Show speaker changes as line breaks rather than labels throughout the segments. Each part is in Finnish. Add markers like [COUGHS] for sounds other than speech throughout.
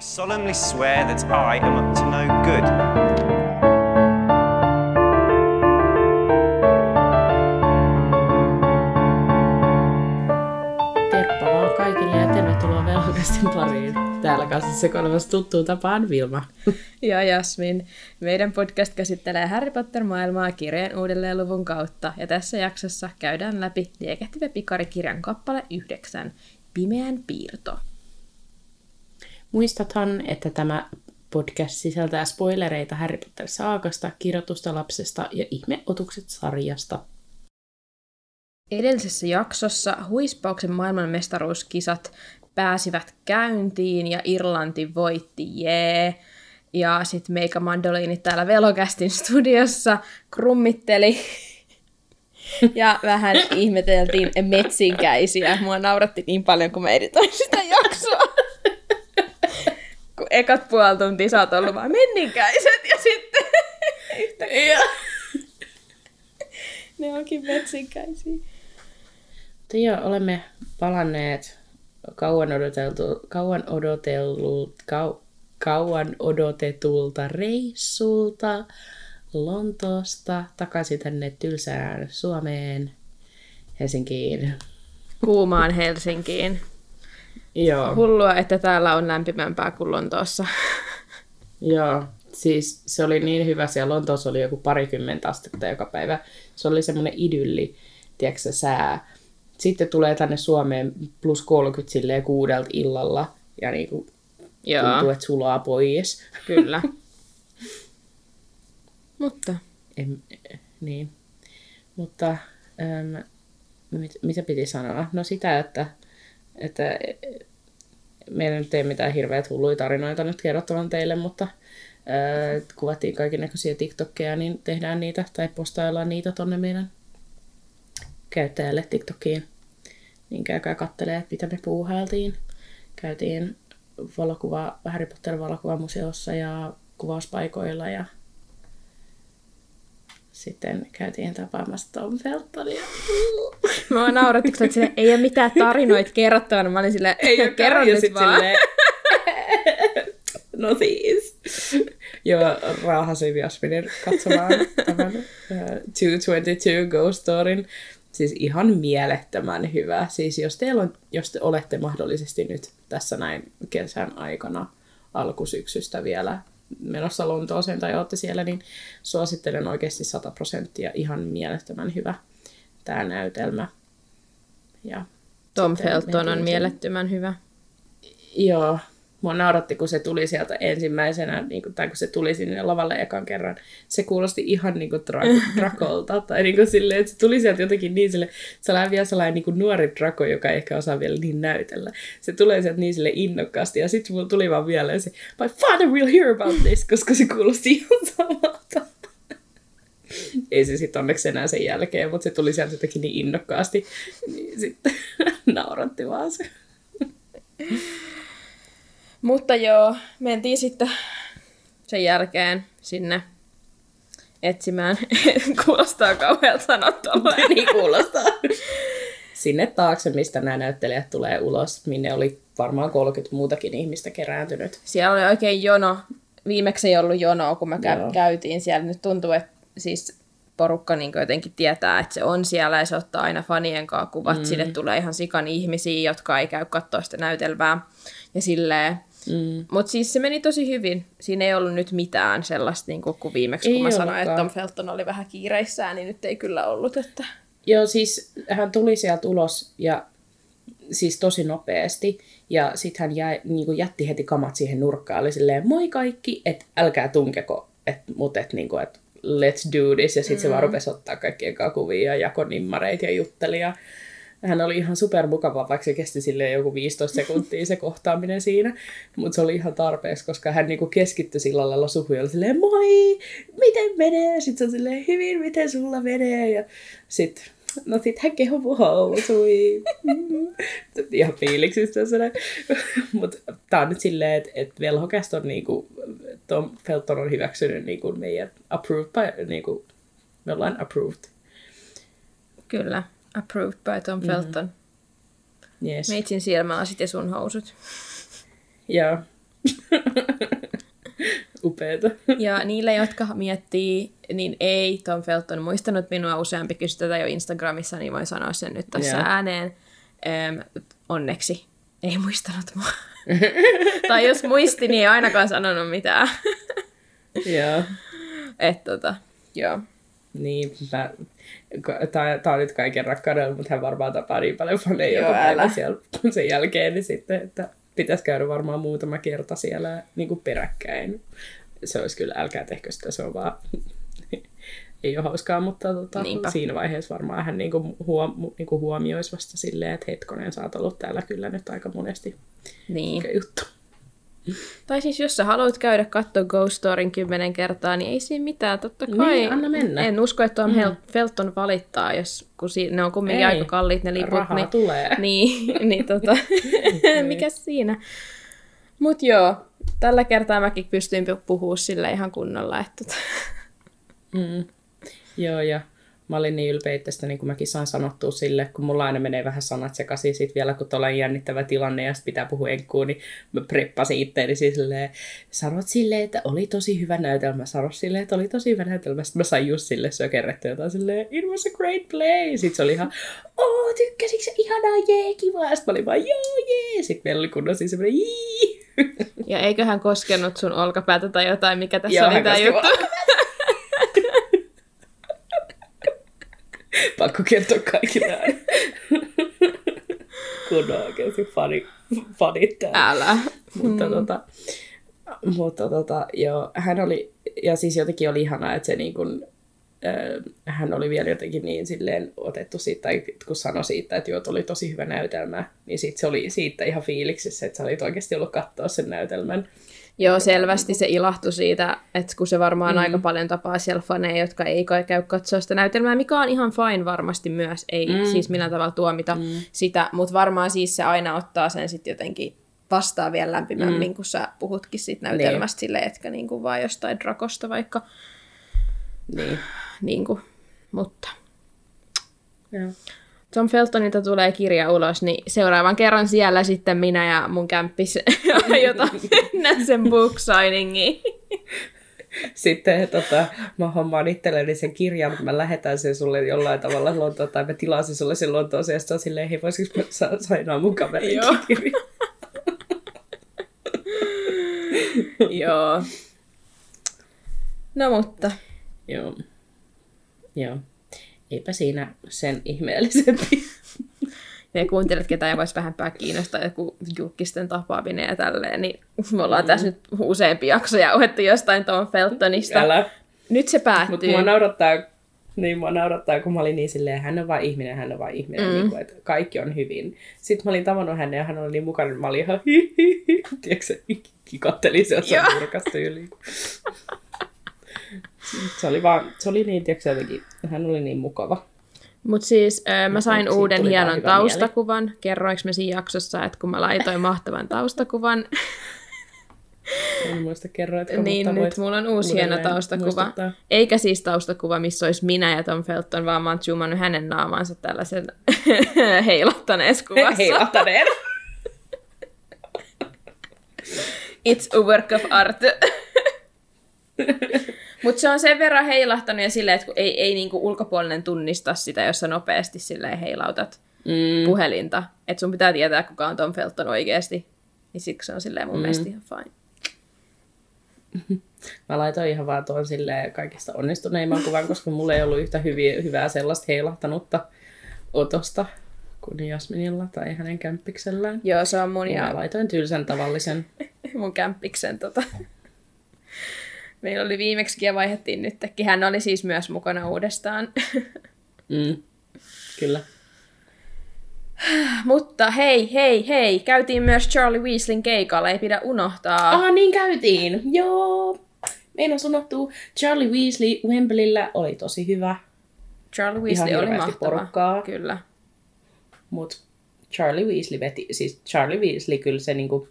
I solemnly swear that I am up to no good.
Terppa vaan kaikille ja tervetuloa Velhokastin pariin. Täällä kanssa sekoilevassa tuttuun tapaan Vilma.
ja Jasmin. Meidän podcast käsittelee Harry Potter-maailmaa kirjeen uudelleenluvun kautta, ja tässä jaksossa käydään läpi Liekehtivä pikari-kirjan kappale 9, Pimeän piirto.
Muistathan, että tämä podcast sisältää spoilereita Harry Potter-saakasta, kirjoitusta lapsesta ja ihmeotukset sarjasta.
Edellisessä jaksossa huispauksen maailmanmestaruuskisat pääsivät käyntiin ja Irlanti voitti, jee. Ja sitten Meika Mandoliini täällä Velokästin studiossa krummitteli [LAUGHS] ja vähän ihmeteltiin metsinkäisiä. Mua nauratti niin paljon, kun mä editoin sitä jaksoa. Kun ekat puoli tuntia sä oot ollut vaan menninkäiset ja sitten [LAUGHS] yhtäkkiä ne onkin metsinkäisiä.
Mutta joo, olemme palanneet kauan, odoteltu, kauan, odotellut, kau, kauan odotetulta reissulta Lontoosta takaisin tänne tylsään Suomeen, Helsinkiin.
Kuumaan Helsinkiin.
Joo,
Hullua, että täällä on lämpimämpää kuin Lontoossa.
joo. Siis se oli niin hyvä, siellä Lontoossa oli joku parikymmentä astetta joka päivä. Se oli semmoinen idylli, tiedätkö sä, sää. Sitten tulee tänne Suomeen plus 30 silleen kuudelta illalla ja niinku
Joo,
tuntuu, että sulaa pois.
kyllä. [LAUGHS] Mutta
En, niin. Mutta äm, mit, mitä piti sanoa? No sitä, että, että meillä nyt ei mitään hirveät hulluja tarinoita nyt kerrottavan teille, mutta ää, kuvattiin kaikennäköisiä TikTokkeja, niin tehdään niitä tai postaillaan niitä tonne meidän käyttäjälle TikTokiin. Niin käykää kattelee, että mitä me puuhailtiin. Käytiin valokuva, Harry Potter valokuvamuseossa ja kuvauspaikoilla ja sitten käytiin tapaamassa Tom Feltonia. [LAUGHS]
mä nauratti, kun sille, ei ole mitään tarinoita kerrottavana. Mä olin silleen, ei kerro
Ja
nyt vaan.
silleen, [LAUGHS] no siis. Joo, raahasin Jasminin katsomaan tämän uh, 222 Ghost Storin. Siis ihan mielettömän hyvä. Siis jos, teillä on, jos te olette mahdollisesti nyt tässä näin kesän aikana alkusyksystä vielä menossa Lontooseen tai olette siellä, niin suosittelen oikeasti 100 prosenttia. Ihan mielettömän hyvä tämä näytelmä. Ja
Tom Felton on mielettömän hyvä.
Joo, mua nauratti, kun se tuli sieltä ensimmäisenä, niin kuin, tai kun se tuli sinne lavalle ekan kerran. Se kuulosti ihan niin kuin Dra- [LAUGHS] Drakolta, tai niin kuin silleen, että se tuli sieltä jotenkin niin sille, sellainen vielä sellainen niin kuin nuori Draco, joka ei ehkä osaa vielä niin näytellä. Se tulee sieltä niin sille innokkaasti, ja sitten mulla tuli vaan vielä se, my father will hear about this, koska se kuulosti ihan samalta. [LAUGHS] Ei se sitten onneksi enää sen jälkeen, mutta se tuli sieltä jotenkin niin innokkaasti, niin sitten [LAUGHS] nauratti vaan se.
Mutta joo, mentiin sitten sen jälkeen sinne etsimään. [LAUGHS] Kuulostaa kauhealta sanoa
niin kuulostaa. Sinne taakse, mistä nämä näyttelijät tulee ulos, minne oli varmaan 30 muutakin ihmistä kerääntynyt.
Siellä oli oikein jono. Viimeksi ei ollut jonoa, kun me kä- käytiin siellä. Nyt tuntuu, että siis porukka niin jotenkin tietää, että se on siellä ja se ottaa aina fanien kanssa kuvat. Mm. Sinne tulee ihan sikan ihmisiä, jotka ei käy katsoa sitä näytelmää. Ja silleen.
Mm.
Mutta siis se meni tosi hyvin. Siinä ei ollut nyt mitään sellaista, niin kuin, kun viimeksi
Ei
kun mä sanoin,
ollutkaan.
että Tom Felton oli vähän kiireissään, niin nyt ei kyllä ollut. Että...
Joo, siis hän tuli sieltä ulos ja siis tosi nopeasti. Ja sitten hän jäi, niin kuin jätti heti kamat siihen nurkkaan. Oli silleen, moi kaikki, että älkää tunkeko, et, mutta et, niin kuin, et, let's do this. Ja sitten mm. se vaan rupesi ottaa kaikkien kuvia ja jako nimmareita ja jutteli. Ja hän oli ihan super mukava, vaikka se kesti silleen joku 15 sekuntia se kohtaaminen siinä. Mutta se oli ihan tarpeeksi, koska hän niinku keskittyi sillä lailla suhun ja silleen, moi, miten menee? Sitten se on silleen, hyvin, miten sulla menee? Ja sitten No sit hän kehu mun housui. [LAUGHS] Ihan fiiliksistä se [LAUGHS] Mutta tää on nyt silleen, että et velhokest on niinku, Tom Felton on hyväksynyt niinku meidän approved niinku, me ollaan approved.
Kyllä. Approved by Tom Felton.
Yes.
Meitsin silmälasit ja sun housut.
Joo. [LAUGHS] Upeeta.
Ja niille, jotka miettii, niin ei Tom Felton muistanut minua useampi kysy tätä jo Instagramissa, niin voin sanoa sen nyt tässä
Joo.
ääneen. Öm, onneksi ei muistanut mua. [LAUGHS] tai jos muisti, niin ei ainakaan sanonut mitään.
Joo. [LAUGHS]
Et tota, joo.
Niin, mä, tää, tää on nyt kaiken rakkaudella, mutta hän varmaan tapaa niin paljon faneja joka päivä siellä [LAUGHS] sen jälkeen, niin sitten, että pitäisi käydä varmaan muutama kerta siellä niin kuin peräkkäin. Se olisi kyllä, älkää tehkö sitä, se on vaan, [LAUGHS] ei ole hauskaa, mutta tota,
Niinpä.
siinä vaiheessa varmaan hän niin kuin huom, niin kuin huomioisi vasta silleen, että hetkonen, sä oot ollut täällä kyllä nyt aika monesti.
Niin.
Mikä juttu.
Tai siis jos sä haluat käydä katsoa Ghost Storin kymmenen kertaa, niin ei siinä mitään, totta kai.
Niin, anna mennä.
En usko, että Tom mm. Felton valittaa, jos, kun si- ne on kumminkin
Ei.
aika kalliit ne liput.
Rahaa
niin,
tulee. [LAUGHS]
Niin, niin tota, [LAUGHS] mikä siinä. Mut joo, tällä kertaa mäkin pystyin pu- puhua sille ihan kunnolla, että tota,
Mm. Joo, ja mä olin niin ylpeä itsestä, niin kuin mäkin saan sanottua sille, kun mulla aina menee vähän sanat sekaisin sit vielä, kun tuolla jännittävä tilanne ja sit pitää puhua enkkuun, niin mä preppasin itteeni siis silleen, sanot silleen, että oli tosi hyvä näytelmä, sano silleen, että oli tosi hyvä näytelmä. Sitten mä sain just sille sökerretty jotain silleen, it was a great play. Sitten se oli ihan, oh, tykkäsitkö sä ihanaa, jee, kiva. Sitten mä olin vaan, joo, jee. Sitten meillä oli kunnon siis semmoinen, jii.
ja eiköhän koskenut sun olkapäätä tai jotain, mikä tässä
Joo,
oli
koski
juttu.
Pakko kertoa kaikille aina. Kun on oikeasti fani, fanit täällä.
Älä.
Mutta, tota, mutta tota, joo, hän oli, ja siis jotenkin oli ihanaa, että se niin kuin, äh, hän oli vielä jotenkin niin silleen otettu siitä, tai kun sanoi siitä, että joo, oli tosi hyvä näytelmä, niin sit se oli siitä ihan fiiliksissä, että sä olit oikeasti ollut katsoa sen näytelmän.
Joo, selvästi se ilahtui siitä, että kun se varmaan mm. aika paljon tapaa siellä faneja, jotka ei kai käy katsoa sitä näytelmää, mikä on ihan fine varmasti myös, ei mm. siis millään tavalla tuomita mm. sitä, mutta varmaan siis se aina ottaa sen sitten jotenkin vastaa vielä lämpimämmin, mm. kun sä puhutkin siitä näytelmästä niin. silleen, etkä niinku vaan jostain drakosta vaikka,
Niin.
niinku, mutta
Joo.
Tom Feltonilta tulee kirja ulos, niin seuraavan kerran siellä sitten minä ja mun kämppis [LAUGHS] aiotaan mennä sen book signingiin.
Sitten tota, mä hommaan itselleni sen kirjan, mutta mä lähetän sen sulle jollain tavalla Lontoon, tai mä tilasin sulle sen Lontooseen, ja sitten on silleen, hei, voisiko mä sa- sainaa mun kaverin
Joo.
kirjan? [LAUGHS]
Joo. No mutta,
Joo. Joo. Eipä siinä sen ihmeellisempi.
ne kuuntelet, ketä ei voisi vähempää kiinnostaa joku julkisten tapaaminen ja tälleen, niin me ollaan tässä nyt useampi jakso jauhettu jostain Tom Feltonista.
Älä.
Nyt se
Mutta
päättyy.
mua naurattaa, niin mua naurattaa, kun mä olin niin silleen, hän on vain ihminen, hän on vain ihminen, mm. niin kuin, että kaikki on hyvin. Sitten mä olin tavannut hänen ja hän oli niin mukana, että mä olin ihan hi, hi, hi. Tiedätkö, se kikatteli se jossain
Joo.
nurkasta yli. [LAUGHS] Se oli vaan, se oli niin, tiedätkö, jotenkin, hän oli niin mukava.
Mutta siis ö, mä sain
siitä
uuden hienon taustakuvan. Kerroinko me siinä jaksossa, että kun mä laitoin mahtavan taustakuvan, [LAUGHS]
En muista kerroitko,
niin
mutta
nyt mulla on uusi hieno taustakuva.
muistuttaa.
Eikä siis taustakuva, missä olisi minä ja Tom Felton, vaan mä oon zoomannut hänen naamaansa tällaisen [LAUGHS] heilattaneessa [LAUGHS] kuvassa.
Heilattaneen.
It's a work of art. Mutta se on sen verran heilahtanut ja silleen, että kun ei, ei niinku ulkopuolinen tunnista sitä, jos sä nopeasti silleen heilautat
Mm.
puhelinta. Että sun pitää tietää, kuka on Tom Felton oikeasti. Niin siksi se on silleen mun mm. mielestä ihan fine. [LAUGHS]
Mä laitoin ihan vaan tuon silleen kaikista onnistuneimman kuvan, koska mulla ei ollut yhtä hyviä, hyvää sellaista heilahtanutta otosta kuin Jasminilla tai hänen kämppiksellään.
Joo, se on mun
Ja mä laitoin tylsän tavallisen. [LAUGHS]
mun kämppiksen tota. [LAUGHS] Meillä oli viimeksi ja vaihdettiin nytkin. Hän oli siis myös mukana uudestaan. [LAUGHS]
Mm. Kyllä. [SIGHS]
Mutta hei, hei, hei. Käytiin myös Charlie Weasleyn keikalla, ei pidä unohtaa.
Ah, niin käytiin. Joo. Meinas unohtuu. Charlie Weasley Wembleyllä oli tosi hyvä,
Charlie Weasley oli
hirveästi
mahtava.
porukkaa.
Kyllä.
mutta Charlie Weasley veti, siis Charlie Weasley kyllä se niinku,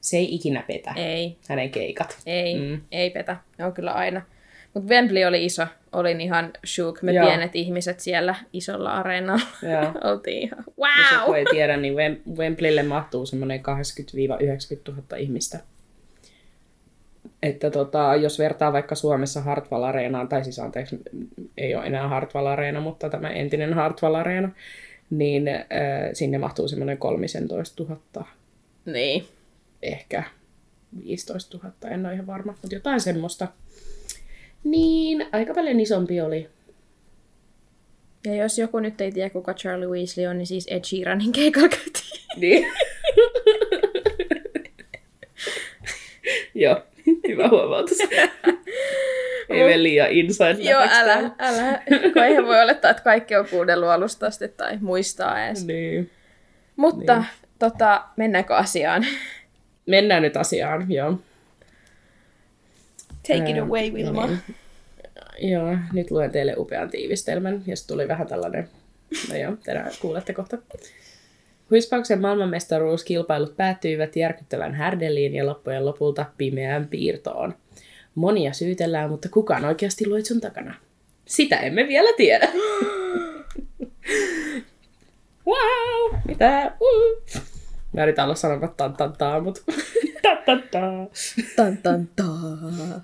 se ei ikinä petä,
Ei,
hänen keikat.
ei,
Mm.
ei petä. Ne on kyllä aina. Mutta Wembley oli iso. Olin ihan shook. Me
Joo.
pienet ihmiset siellä isolla areenalla.
Joo. [LAUGHS]
Oltiin ihan,
Jos joku
wow!
ei tiedä, niin Wem- Wembleylle mahtuu semmoinen 80-90 000 ihmistä. että tota, jos vertaa vaikka Suomessa Hartwall Areenaan, tai siis anteeksi, ei ole enää Hartwall Areena, mutta tämä entinen Hartwall Areena, niin äh, sinne mahtuu semmoinen 13 000,
Niin.
Ehkä 15 000, en ole ihan varma, mutta jotain semmoista. Niin, aika paljon isompi oli.
Ja jos joku nyt ei tiedä, kuka Charlie Weasley on, niin siis Ed Sheeranin keikalla käytiin.
Niin. Joo, hyvä huomautus. [LAUGHS] Ei mene liian inside
Joo, älä, älä. Kun eihän voi olettaa, että kaikki on kuunnellut alusta asti tai muistaa edes.
Niin.
Mutta niin. tota, mennäänkö asiaan?
Mennään nyt asiaan, joo.
Take it away, Wilma.
niin. Joo, nyt luen teille upean tiivistelmän, jos tuli vähän tällainen, no joo, teidän kuulette kohta. Huispauksen maailmanmestaruuskilpailut päättyivät järkyttävän härdeliin ja loppujen lopulta pimeään piirtoon. Monia syytellään, mutta kukaan oikeasti luit takana? Sitä emme vielä tiedä. [GASPS] wow! Mitä? Uh. Mä yritän olla sanomatta tan tan taa, mutta [LAUGHS] tan tan taa.
Tan, tan, taa.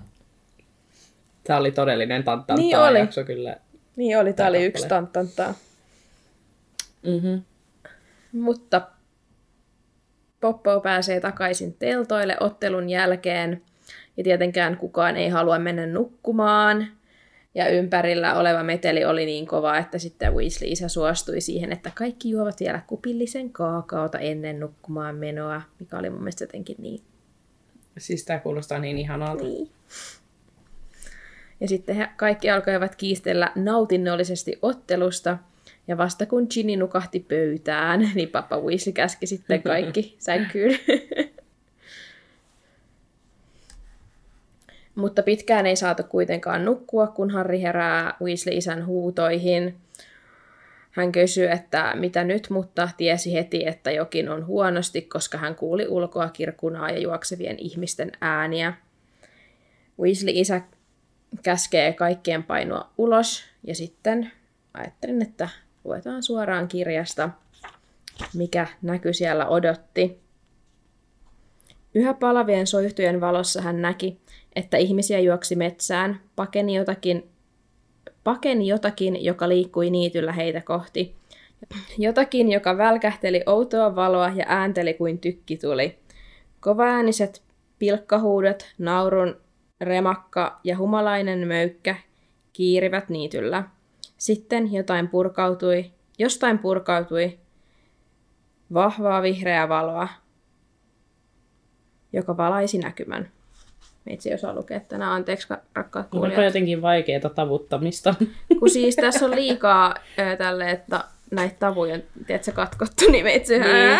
Tämä oli todellinen tan tan
Niin
taa
oli.
jakso kyllä.
Niin oli, tää oli
kappale.
yksi tan, tan, taa.
Mm-hmm.
Mutta Poppo pääsee takaisin teltoille ottelun jälkeen. Ja tietenkään kukaan ei halua mennä nukkumaan. Ja ympärillä oleva meteli oli niin kova, että sitten Weasley isä suostui siihen, että kaikki juovat vielä kupillisen kaakaota ennen nukkumaan menoa, mikä oli mun mielestä jotenkin niin
Siis tää kuulostaa niin ihanalta.
Niin. Ja sitten he kaikki alkoivat kiistellä nautinnollisesti ottelusta, ja vasta kun Ginny nukahti pöytään, [LAUGHS] niin Papa Weasley käski sitten kaikki [LAUGHS] sänkyyn. [LAUGHS] Mutta pitkään ei saatu kuitenkaan nukkua, kun Harry herää Weasley-isän huutoihin. Hän kysyi, että mitä nyt, mutta tiesi heti, että jokin on huonosti, koska hän kuuli ulkoa kirkunaa ja juoksevien ihmisten ääniä. Weasley-isä käskee kaikkien painua ulos, ja sitten ajattelin, että luetaan suoraan kirjasta, mikä näky siellä odotti. Yhä palavien soihtujen valossa hän näki, että ihmisiä juoksi metsään, pakeni jotakin, pakeni jotakin, joka liikkui niityllä heitä kohti. Jotakin, joka välkähteli outoa valoa ja äänteli kuin tykki tuli. Kovaääniset pilkkahuudot, naurun remakka ja humalainen möykkä kiirivät niityllä. Sitten jotain purkautui, jostain purkautui vahvaa vihreää valoa, joka valaisi näkymän. Meitsi ei osaa lukea tänään, anteeksi ka- rakkaat
Onko
kuulijat.
jotenkin vaikeaa tavuttamista? [LAUGHS]
Kun siis tässä on liikaa ää, tälle, että näitä tavuja on tiedätkö, katkottu, niin meitsi
Niin.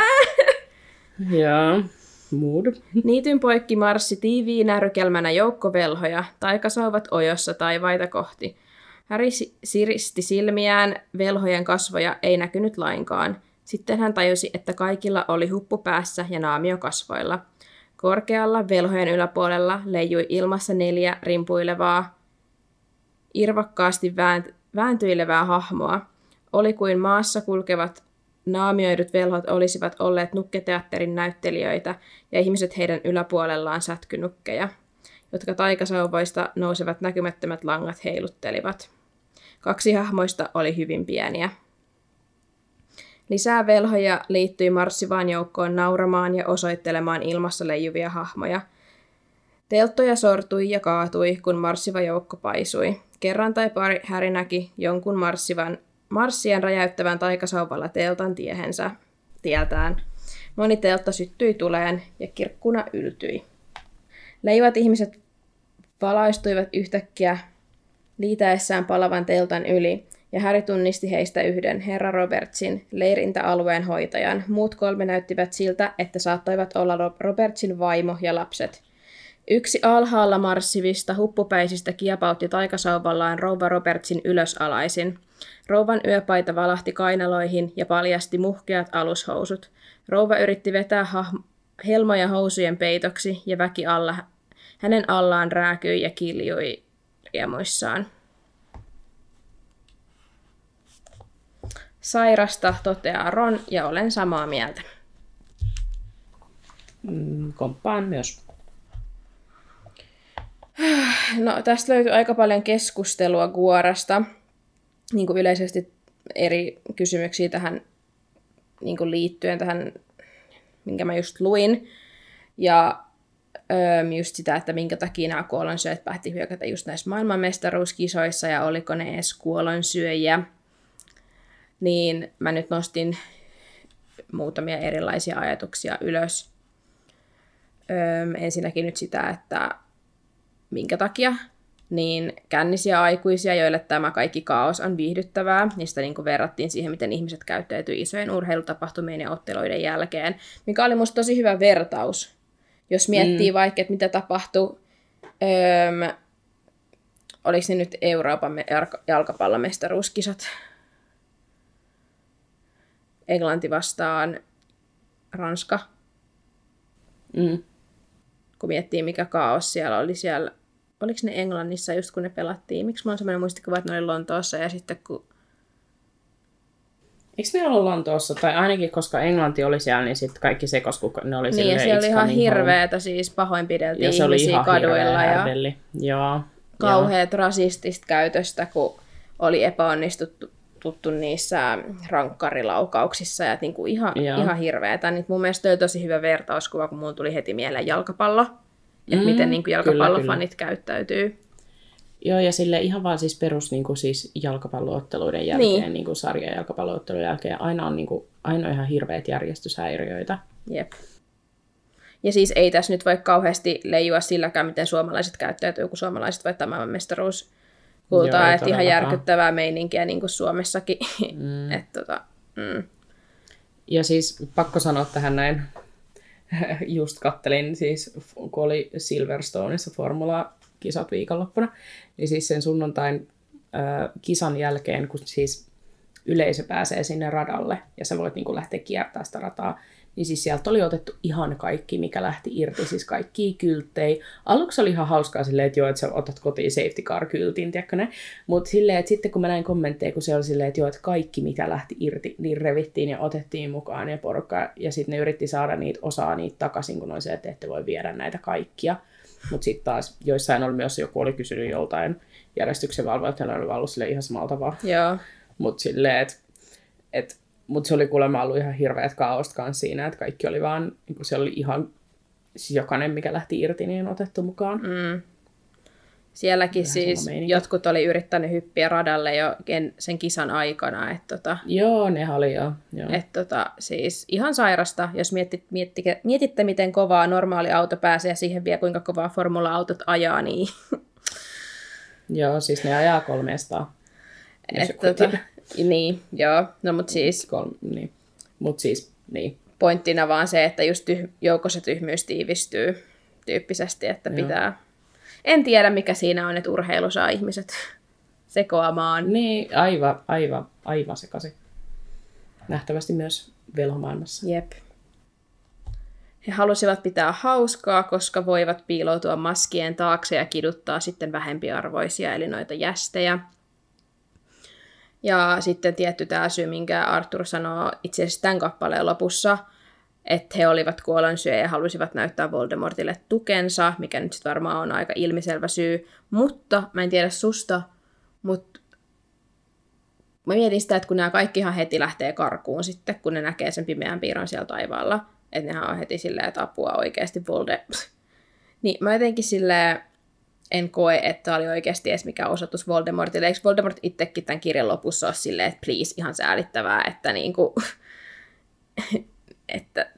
Joo. Mood.
Niityn poikki marssi tiiviinä rykelmänä joukko velhoja, taikasauvat ojossa taivaita kohti. Häri si- siristi silmiään, velhojen kasvoja ei näkynyt lainkaan. Sitten hän tajusi, että kaikilla oli huppu päässä ja naamio kasvoilla. Korkealla velhojen yläpuolella leijui ilmassa neljä rimpuilevaa, irvokkaasti väänt- vääntyilevää hahmoa. Oli kuin maassa kulkevat naamioidut velhot olisivat olleet nukketeatterin näyttelijöitä ja ihmiset heidän yläpuolellaan sätkynukkeja, jotka taikasauvoista nousevat näkymättömät langat heiluttelivat. Kaksi hahmoista oli hyvin pieniä. Lisää velhoja liittyi marssivaan joukkoon nauramaan ja osoittelemaan ilmassa leijuvia hahmoja. Telttoja sortui ja kaatui, kun marssiva joukko paisui. Kerran tai pari Häri näki jonkun marssivan, marssien räjäyttävän taikasauvalla teltan tiehensä tieltään. Moni teltta syttyi tuleen ja kirkkuna yltyi. Leivat ihmiset valaistuivat yhtäkkiä liitäessään palavan teltan yli, ja Harry tunnisti heistä yhden, herra Robertsin, leirintäalueen hoitajan. Muut kolme näyttivät siltä, että saattoivat olla Ro- Robertsin vaimo ja lapset. Yksi alhaalla marssivista huppupäisistä kiepautti taikasauvallaan rouva Robertsin ylösalaisin. Rouvan yöpaita valahti kainaloihin ja paljasti muhkeat alushousut. Rouva yritti vetää hah- helmoja housujen peitoksi ja väki alla, hänen allaan rääkyi ja kiljui riemuissaan. Sairasta toteaa Ron ja olen samaa mieltä.
Mm, komppaan myös.
No, tästä löytyy aika paljon keskustelua Guorasta, niin kuin yleisesti eri kysymyksiä tähän niin kuin liittyen tähän, minkä mä just luin. Ja öö, just sitä, että minkä takia nämä kuolonsyöjät päätti hyökätä just näissä maailmanmestaruuskisoissa ja oliko ne edes kuolonsyöjiä. Niin mä nyt nostin muutamia erilaisia ajatuksia ylös. Öö, ensinnäkin nyt sitä, että minkä takia niin kännisiä aikuisia, joille tämä kaikki kaos on viihdyttävää. Niistä niin verrattiin siihen, miten ihmiset käyttäytyy isojen urheilutapahtumien ja otteluiden jälkeen, mikä oli musta tosi hyvä vertaus. Jos miettii mm. vaikka, että mitä tapahtui, öö, oliko ne nyt Euroopan jalkapallomestaruuskisat, Englanti vastaan Ranska.
Mm.
Kun miettii, mikä kaos siellä oli siellä oliko ne Englannissa just kun ne pelattiin? Miksi mulla on sellainen muistikuva, että ne oli Lontoossa ja sitten kun...
Eikö ne ollut Lontoossa? Tai ainakin koska Englanti oli siellä, niin sitten kaikki sekos, kun ne oli
Niin, ja siellä oli ihan hirveätä, siis pahoinpideltiin ja se oli ihan kaduilla. Ja
Joo,
kauheat joo. rasistista käytöstä, kun oli epäonnistuttu tuttu niissä rankkarilaukauksissa ja niin kuin ihan, ihan hirveätä. Niin mun mielestä oli tosi hyvä vertauskuva, kun mulla tuli heti mieleen jalkapallo että mm, miten niin kuin jalkapallofanit kyllä, käyttäytyy.
Joo, ja sille ihan vaan siis perus niin kuin siis jalkapallootteluiden jälkeen, niin. Niin kuin sarja jalkapallootteluiden jälkeen, aina on, niin kuin, aina on ihan hirveät järjestyshäiriöitä.
Jep. Ja siis ei tässä nyt voi kauheasti leijua silläkään, miten suomalaiset käyttäytyy, kun suomalaiset voittaa maailman kultaa, että ihan järkyttävää meininkiä niin kuin Suomessakin. Mm. [LAUGHS] Et, tota, mm.
Ja siis pakko sanoa tähän näin [LAUGHS] just kattelin siis, kun oli Silverstoneissa formula-kisat viikonloppuna, niin siis sen sunnuntain äh, kisan jälkeen, kun siis yleisö pääsee sinne radalle ja sä voit niin kuin lähteä kiertämään sitä rataa, niin siis sieltä oli otettu ihan kaikki, mikä lähti irti, siis kaikki kylttei. Aluksi oli ihan hauskaa silleen, että joo, että sä otat kotiin safety car kyltin, tiedätkö ne? Mutta silleen, että sitten kun mä näin kommentteja, kun se oli silleen, että joo, että kaikki mikä lähti irti, niin revittiin ja otettiin mukaan ja porukka, ja sitten ne yritti saada niitä osaa niitä takaisin, kun oli se, että ette voi viedä näitä kaikkia. Mutta sitten taas joissain oli myös joku oli kysynyt joltain järjestyksen valvoittajalle, oli ollut sille ihan samalla tavalla.
Joo.
Mutta silleen, että et, mutta se oli kuulemma ollut ihan hirveät kaaosta kanssa siinä, että kaikki oli vaan, niin kuin se oli ihan, siis jokainen mikä lähti irti, niin otettu mukaan.
Mm. Sielläkin Vähän siis jotkut oli yrittänyt hyppiä radalle jo sen kisan aikana. Et tota,
joo, ne oli jo. Joo.
Et tota, siis ihan sairasta, jos mietit, miettitte, mietitte, miten kovaa normaali auto pääsee ja siihen vielä kuinka kovaa formula-autot ajaa, niin...
joo, siis ne ajaa 300.
Et tota, niin, joo. No mut siis...
Kolme, niin. Mut siis, niin.
Pointtina vaan se, että just tyh- joukossa tyhmyys tiivistyy tyyppisesti, että joo. pitää... En tiedä, mikä siinä on, että urheilu saa ihmiset [LAUGHS] sekoamaan.
Niin, aivan, aivan, aivan sekaisin. Nähtävästi myös velhomaailmassa.
Jep. He halusivat pitää hauskaa, koska voivat piiloutua maskien taakse ja kiduttaa sitten vähempiarvoisia, eli noita jästejä. Ja sitten tietty tämä syy, minkä Arthur sanoo itse asiassa tämän kappaleen lopussa, että he olivat kuolonsyöjä ja halusivat näyttää Voldemortille tukensa, mikä nyt sitten varmaan on aika ilmiselvä syy. Mutta, mä en tiedä susta, mutta mä mietin sitä, että kun nämä kaikki ihan heti lähtee karkuun sitten, kun ne näkee sen pimeän piirron siellä taivaalla, että nehän on heti silleen, että apua oikeasti Volde. [LAUGHS] niin mä jotenkin silleen, en koe, että oli oikeasti edes mikään osoitus Voldemortille. Eikö Voldemort itsekin tämän kirjan lopussa ole silleen, että please, ihan säälittävää, että niinku, [LAUGHS] että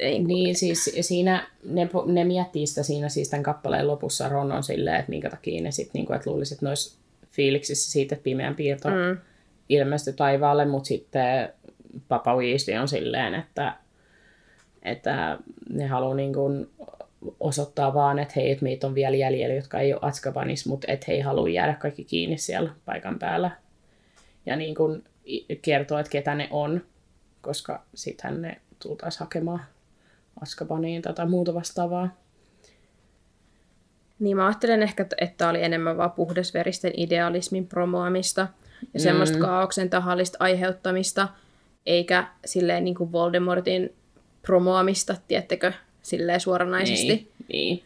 niin, niin siis siinä, ne, ne miettii sitä siinä siis tämän kappaleen lopussa Ron on silleen, että minkä takia ne sitten, niinku, että luulisi, että ne olisi fiiliksissä siitä, että pimeän piirto mm. ilmestyi taivaalle, mutta sitten Papa Weasley on silleen, että, että ne haluaa niin kuin osoittaa vaan, että hei, että meitä on vielä jäljellä, jotka ei ole Atskabanissa, mutta että he ei halua jäädä kaikki kiinni siellä paikan päällä. Ja niin kuin kertoo, että ketä ne on, koska sittenhän ne tultaisiin hakemaan Askabaniin tai muuta vastaavaa.
Niin mä ajattelen ehkä, että oli enemmän vaan puhdasveristen idealismin promoamista ja semmoista mm. kaauksen tahallista aiheuttamista, eikä silleen niin kuin Voldemortin promoamista, tiettekö, silleen suoranaisesti.
Niin, niin.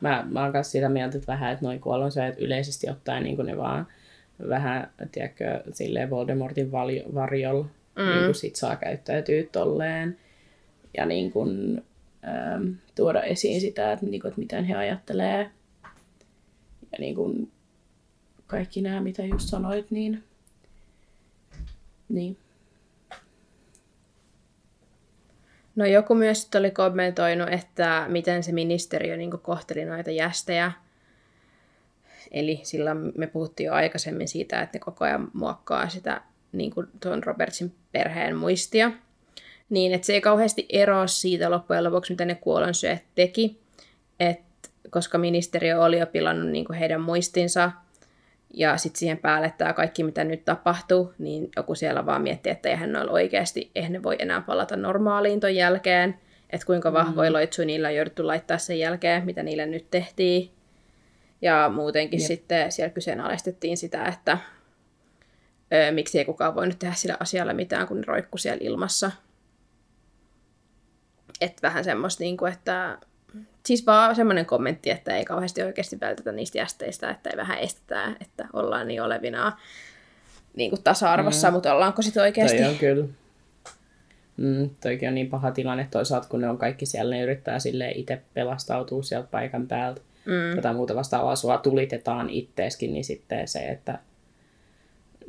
Mä, mä oon kanssa sitä mieltä, että vähän, että noin kuollonsyöjät yleisesti ottaen niin ne vaan vähän, tiedätkö, silleen Voldemortin valjo, varjolla mm. niin kuin sit saa käyttäytyä tolleen. Ja niin kuin, ähm, tuoda esiin sitä, että, niin kuin, että miten he ajattelee. Ja niin kuin, kaikki nämä, mitä just sanoit, niin, niin
No joku myös oli kommentoinut, että miten se ministeriö niin kohteli noita jästejä. Eli sillä me puhuttiin jo aikaisemmin siitä, että ne koko ajan muokkaa sitä niin kuin tuon Robertsin perheen muistia. Niin, että se ei kauheasti eroa siitä loppujen lopuksi, mitä ne kuolonsyöt teki. Et, koska ministeriö oli jo pilannut niin heidän muistinsa, ja sitten siihen päälle tämä kaikki, mitä nyt tapahtuu, niin joku siellä vaan miettii, että eihän noilla oikeasti, eihän ne voi enää palata normaaliin ton jälkeen. Että kuinka vahvoja mm. loitsuja niillä on jouduttu laittaa sen jälkeen, mitä niille nyt tehtiin. Ja muutenkin Jep. sitten siellä kyseenalaistettiin sitä, että ö, miksi ei kukaan voinut tehdä sillä asialla mitään, kun ne roikku siellä ilmassa. Että vähän semmoista, niin kuin, että siis vaan semmoinen kommentti, että ei kauheasti oikeasti vältetä niistä jästeistä, että ei vähän estetä, että ollaan niin olevina niin kuin tasa-arvossa, mm. mutta ollaanko sitten oikeasti?
Toi on kyllä. Mm, toikin on niin paha tilanne toisaalta, kun ne on kaikki siellä, ne yrittää sille itse pelastautua sieltä paikan päältä. Mm. Tätä muuta vastaavaa sua tulitetaan itteeskin, niin sitten se, että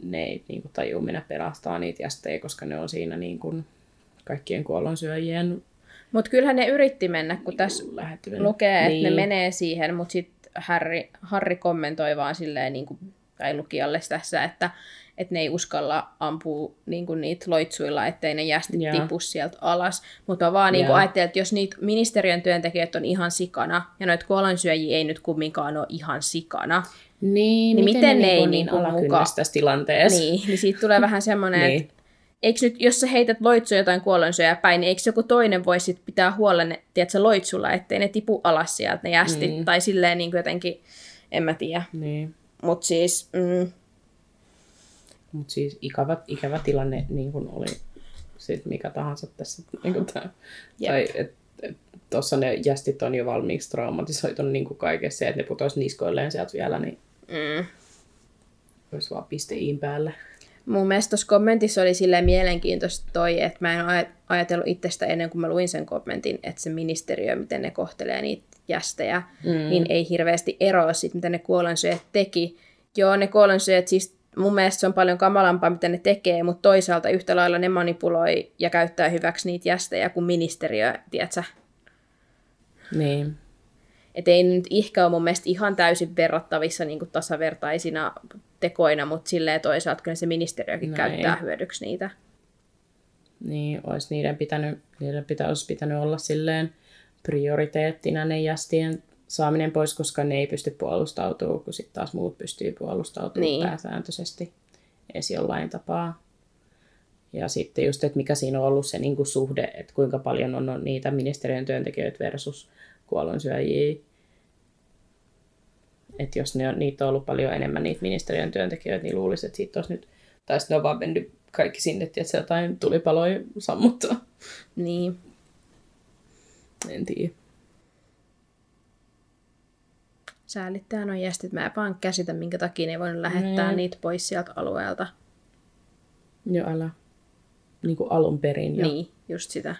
ne ei niin kuin, tajua minä pelastaa niitä jästejä, koska ne on siinä niin kuin, kaikkien kuollonsyöjien
mutta kyllähän ne yritti mennä, kun tässä lukee, että niin. ne menee siihen, mutta sitten Harry, Harry kommentoi vaan silleen, niin kuin, tai lukijalle tässä, että, että ne ei uskalla ampua niin kuin niitä loitsuilla, ettei ne jästi yeah. tipu sieltä alas. Mutta vaan niin yeah. ajattelin, että jos niitä ministeriön työntekijät on ihan sikana, ja noita kuolansyöjiä ei nyt kumminkaan ole ihan sikana,
niin, niin miten, miten ne, ne ei niin, niin mukaan... tässä tilanteessa?
Niin, niin siitä tulee vähän semmoinen, niin. että eikö nyt, jos sä heität loitsu jotain kuollonsyöjää päin, niin eikö joku toinen voi sit pitää huolen, tiedätkö, loitsulla, ettei ne tipu alas sieltä, ne jästit, niin. tai silleen niin kuin jotenkin, en mä tiedä.
Niin.
Mut siis... Mm.
Mut siis ikävä, ikävä tilanne niin kuin oli sit mikä tahansa tässä. Niin kuin tää. Tai et, et, tuossa ne jästit on jo valmiiksi traumatisoitunut niin kuin kaikessa, että ne putoisi niskoilleen sieltä vielä, niin mm. olisi vaan pisteiin päällä.
Mun mielestä tuossa kommentissa oli silleen mielenkiintoista toi, että mä en ajatellut itsestä ennen kuin mä luin sen kommentin, että se ministeriö, miten ne kohtelee niitä jästejä, mm. niin ei hirveästi eroa siitä, mitä ne kuolensyöt teki. Joo, ne kuolensyöt siis mun mielestä se on paljon kamalampaa, mitä ne tekee, mutta toisaalta yhtä lailla ne manipuloi ja käyttää hyväksi niitä jästejä kuin ministeriö, tiedätkö?
Niin.
Et ei nyt ihka ole mun mielestä ihan täysin verrattavissa niin kuin tasavertaisina tekoina, mutta silleen toisaalta kyllä se ministeriökin no käyttää hyödyksi niitä.
Niin, olisi niiden pitänyt, niiden pitä, olisi pitänyt olla silleen prioriteettina ne jästien saaminen pois, koska ne ei pysty puolustautumaan, kun sitten taas muut pystyy puolustautumaan niin. pääsääntöisesti edes jollain tapaa. Ja sitten just, että mikä siinä on ollut se niin kuin suhde, että kuinka paljon on niitä ministeriön työntekijöitä versus kuollonsyöjiä että jos ne on, niitä on ollut paljon enemmän niitä ministeriön työntekijöitä, niin luulisi, että siitä olisi nyt, tai sitten ne on vaan mennyt kaikki sinne, että se jotain tulipaloja sammuttaa.
Niin.
En tiedä.
Säälittää noin jästit. Mä en vaan käsitä, minkä takia ne voinut lähettää mm. niitä pois sieltä alueelta.
Joo, älä. Niin kuin alun perin jo.
Niin, just sitä.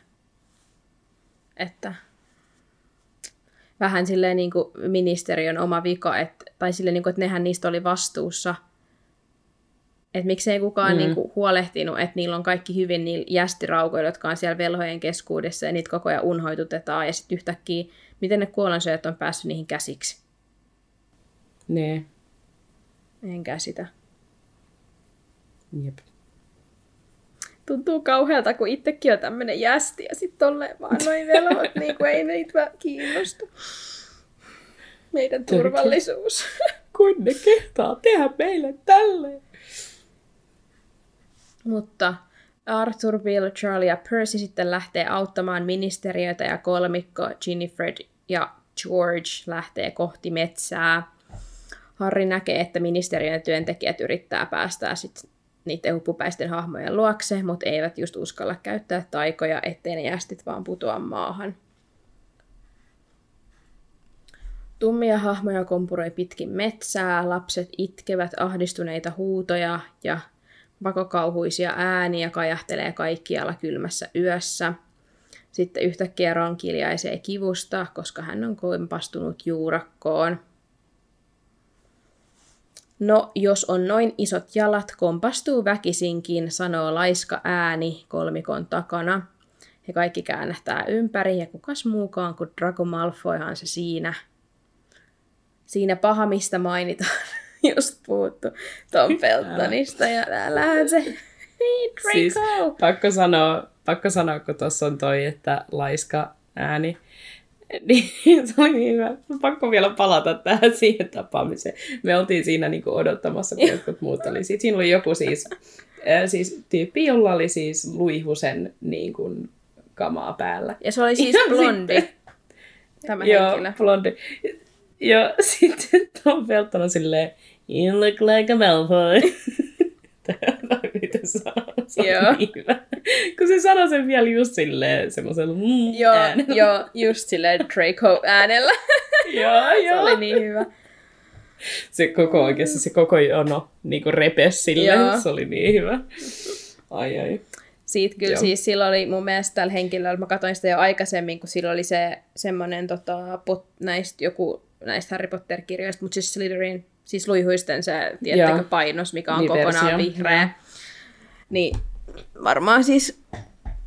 Että vähän silleen niin kuin ministeriön oma vika, että, tai silleen, niin kuin, että nehän niistä oli vastuussa. Että miksei kukaan mm. niin kuin, huolehtinut, että niillä on kaikki hyvin niillä jästiraukoilla, jotka on siellä velhojen keskuudessa, ja niitä koko ajan unhoitutetaan, ja sitten yhtäkkiä, miten ne kuolonsyöjät on päässyt niihin käsiksi.
Ne.
En käsitä.
Jep
tuntuu kauhealta, kun itsekin on tämmöinen jästi ja sitten tolleen vaan noin velhot, [LAUGHS] niin kuin ei niitä kiinnosta. Meidän turvallisuus. [LAUGHS]
Kun ne kehtaa tehdä meille tälleen.
Mutta Arthur, Bill, Charlie ja Percy sitten lähtee auttamaan ministeriötä ja kolmikko Ginny, ja George lähtee kohti metsää. Harry näkee, että ministeriön työntekijät yrittää päästää sitten niiden huppupäisten hahmojen luokse, mutta eivät just uskalla käyttää taikoja, ettei ne jästit vaan putoa maahan. Tummia hahmoja kompuroi pitkin metsää, lapset itkevät ahdistuneita huutoja ja pakokauhuisia ääniä kajahtelee kaikkialla kylmässä yössä. Sitten yhtäkkiä Ron kiljaisee kivusta, koska hän on kompastunut juurakkoon. No, jos on noin isot jalat, kompastuu väkisinkin, sanoo laiska ääni kolmikon takana. He kaikki käännähtää ympäri ja kukas muukaan kuin Draco Malfoyhan se siinä. Siinä paha, mistä mainitaan, [LAUGHS] just puhuttu Tom Feltonista ja täällähän se Draco.
Siis pakko sanoa, pakko sanoa, kun tuossa on toi, että laiska ääni, [LAUGHS] niin se oli niin hyvä. Pakko vielä palata tähän siihen tapaamiseen. Me oltiin siinä niin kuin odottamassa, kun jotkut muut oli. Sitten siinä oli joku siis, äh, siis tyyppi, jolla oli siis luihusen niin kuin, kamaa päällä.
Ja se oli siis
Ja
blondi,
sitten-
tämä
Joo,
henkilö.
blondi. Ja sitten [LAUGHS] Tom Felton on silleen, you look like a Malfoy. [LAUGHS] Tai miten se
Joo.
niin hyvä. Kun se sanoi sen vielä just silleen semmoisella mm,
Joo,
äänellä.
joo, just silleen Draco äänellä.
joo, [LAUGHS]
se
joo.
oli niin hyvä.
Se koko oikeasti, se koko jono niinku repes silleen.
Joo.
Se oli niin hyvä. Ai ai.
Siitä kyllä
Joo.
siis silloin oli mun mielestä tällä henkilöllä, mä katsoin sitä jo aikaisemmin, kun silloin oli se semmoinen tota, pot, näistä joku näistä Harry Potter-kirjoista, mutta siis Slytherin, siis luihuisten se, tiedättekö,
Joo.
painos, mikä on
Niin,
kokonaan
versio.
vihreä. Niin varmaan siis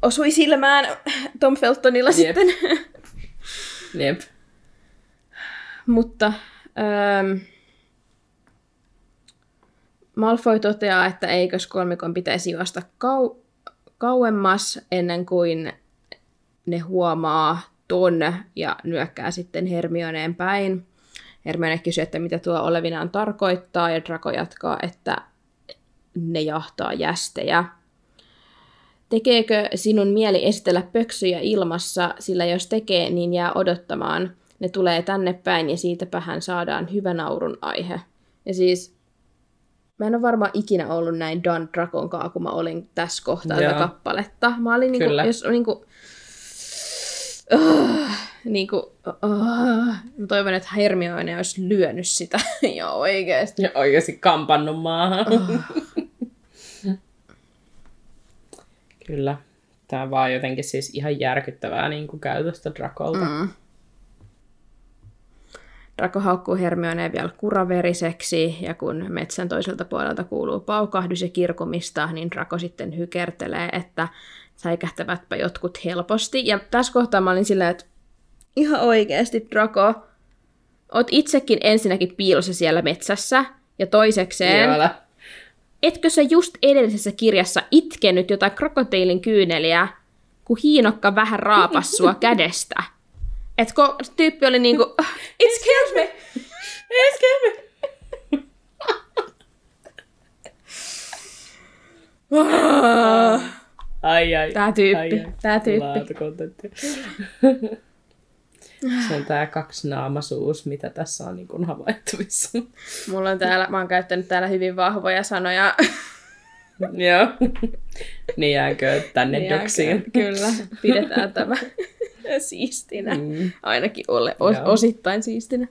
osui silmään Tom Feltonilla
Jep.
sitten. [LAUGHS]
Jep.
Mutta ähm, Malfoy toteaa, että eikös kolmikon pitäisi juosta kau- kauemmas ennen kuin ne huomaa ton ja nyökkää sitten Hermioneen päin. Hermione kysyy, että mitä tuo olevinaan tarkoittaa ja Draco jatkaa, että ne jahtaa jästejä. Tekeekö sinun mieli esitellä pöksyjä ilmassa, sillä jos tekee, niin jää odottamaan. Ne tulee tänne päin ja siitäpähän saadaan hyvä naurun aihe. Ja siis mä en ole varmaan ikinä ollut näin Don Dracon kaa, kun mä olin tässä kohtaa tätä kappaletta. Mä olin niinku,
Kyllä.
jos niinku, uh, niinku, uh, mä toivon, että Hermione olisi lyönyt sitä [LAUGHS] ja oikeesti.
Ja oikeasti kampannut maahan. Kyllä. Tämä on vaan jotenkin siis ihan järkyttävää niin kuin käytöstä Drakolta. Mm.
Draco haukkuu Hermioneen vielä kuraveriseksi, ja kun metsän toiselta puolelta kuuluu paukahdus ja kirkumista, niin Draco sitten hykertelee, että säikähtävätpä jotkut helposti. Ja tässä kohtaa mä olin silleen, että ihan oikeasti Draco, oot itsekin ensinnäkin piilossa siellä metsässä, ja toisekseen,
Joo, älä.
Etkö sä just edellisessä kirjassa itkenyt jotain krokotiilin kyyneliä, kun hiinokka vähän raapas sua [LAUGHS] kädestä? Et kun tyyppi oli niinku, [LAUGHS] excuse me, excuse me. [LAUGHS]
Ai ai.
Tää tyyppi,
ai, ai.
tää tyyppi.
Laatukontentti. Se on tää kaksinaamaisuus, mitä tässä on niin kuin havaittavissa.
Mulla on täällä, mä oon käyttänyt täällä hyvin vahvoja sanoja.
Joo. niin jääkö tänne
Jääkö?
doksiin.
Kyllä, pidetään tämä siistinä. Ainakin ole, os,
Joo.
osittain siistinä.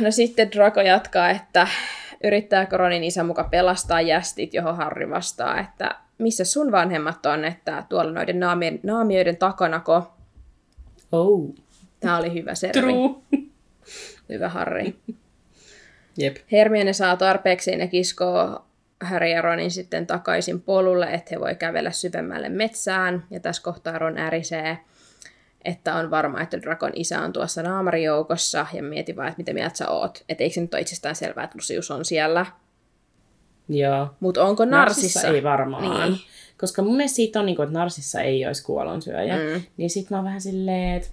No sitten Draco jatkaa, että yrittää Ronin isä muka pelastaa jästit, johon Harry vastaa, että missä sun vanhemmat on, että tuolla noiden naamien, naamioiden takanako.
Oh.
Tämä oli hyvä servi.
True.
Hyvä Harry.
Jep.
Hermione saa tarpeekseen ja kiskoo Harry ja Ronin sitten takaisin polulle, että he voi kävellä syvemmälle metsään. Ja tässä kohtaa Ron ärisee, että on varma, että Drakon isä on tuossa naamarijoukossa. Ja mieti vaan, että mitä mieltä sä oot. Että eikö se nyt ole itsestään selvää, että Lucius on siellä.
Joo.
Mutta onko Narsissa?
ei varmaan.
Niin.
Koska mun mielestä siitä on, niin kuin, että Narsissa ei olisi kuolonsyöjä.
Mm.
Niin sit mä oon vähän silleen, että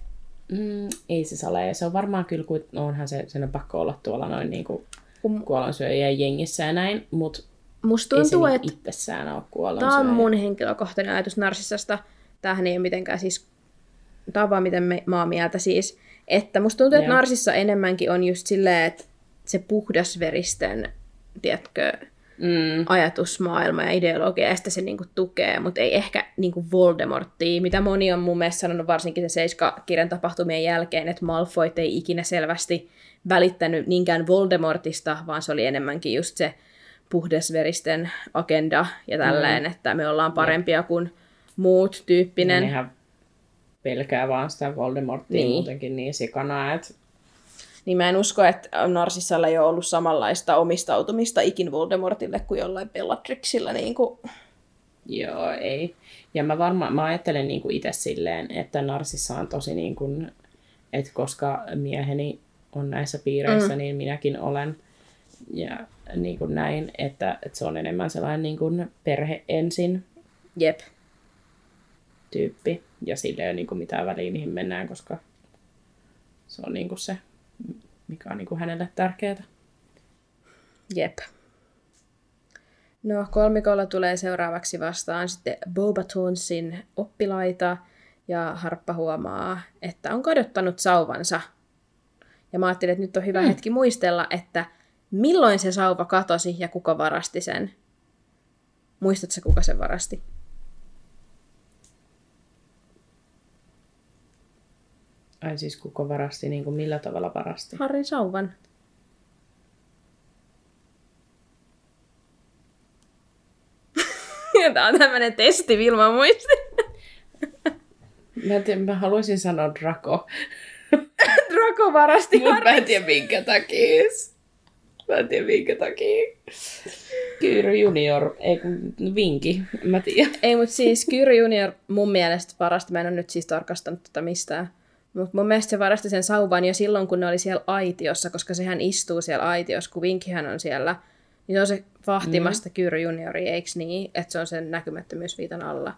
mm, ei se sale. Se on varmaan kyllä, kun onhan se, sen on pakko olla tuolla noin niin kuin
Kun-
kuolonsyöjien jengissä ja näin. Mutta
Musta
ei se
tuntuu,
niin
että
itsessään ole
Tämä
kuolonsyöjä.
on mun henkilökohtainen ajatus Narsissasta. Tämähän ei ole mitenkään siis, tämä on vaan miten me, mä oon mieltä siis, että musta tuntuu, että. Narsissa enemmänkin on just silleen, että se puhdasveristen, tiedätkö, mm. ajatusmaailma ja ideologia, ja sitä se niinku tukee, mutta ei ehkä niinku Voldemorttia, mitä moni on mun mielestä sanonut varsinkin se Seiska-kirjan tapahtumien jälkeen, että Malfoy ei ikinä selvästi välittänyt niinkään Voldemortista, vaan se oli enemmänkin just se puhdasveristen agenda ja tälleen, mm. että me ollaan parempia kuin muut tyyppinen.
Nehän pelkää vaan sitä Voldemorttia niin. muutenkin niin sikana, että
niin mä en usko, että Narsissalla ei ole ollut samanlaista omistautumista ikin Voldemortille kuin jollain Bellatrixilla. Niin kuin...
Joo, ei. Ja mä varmaan, mä ajattelen niin kuin itse silleen, että Narsissa on tosi niin kuin, että koska mieheni on näissä piireissä, mm. niin minäkin olen. Ja niin kuin näin, että, että se on enemmän sellainen niin kuin perhe ensin.
Jep.
Tyyppi. Ja sille ei ole niin kuin mitään väliä, mihin mennään, koska se on niin kuin se mikä on niin kuin hänelle tärkeää.
Jep. No, kolmikolla tulee seuraavaksi vastaan sitten Boba Toonsin oppilaita, ja Harppa huomaa, että on kadottanut sauvansa. Ja mä ajattelin, että nyt on hyvä mm. hetki muistella, että milloin se sauva katosi ja kuka varasti sen. Muistatko kuka sen varasti?
Ai siis kuka varasti, niin kuin millä tavalla varasti?
Harrin sauvan. [LAUGHS] Tämä on tämmöinen testi Vilma muisti.
Mä, tiedä, mä haluaisin sanoa Draco. [LAUGHS]
Draco varasti
Mutta mä en tiedä minkä takia. Mä en tiedä minkä takia. Kyyry Junior, ei kun Vinki, mä tiedän.
Ei, mutta siis Kyyry Junior mun mielestä varasti, mä en ole nyt siis tarkastanut tätä mistään. Mutta mun mielestä se varasti sen sauvan jo silloin, kun ne oli siellä aitiossa, koska sehän istuu siellä aitiossa, kun Vinkihän on siellä. Niin se on se vahtimasta mm. Kyry juniori, eikö niin? Että se on sen näkymättömyysviitan alla.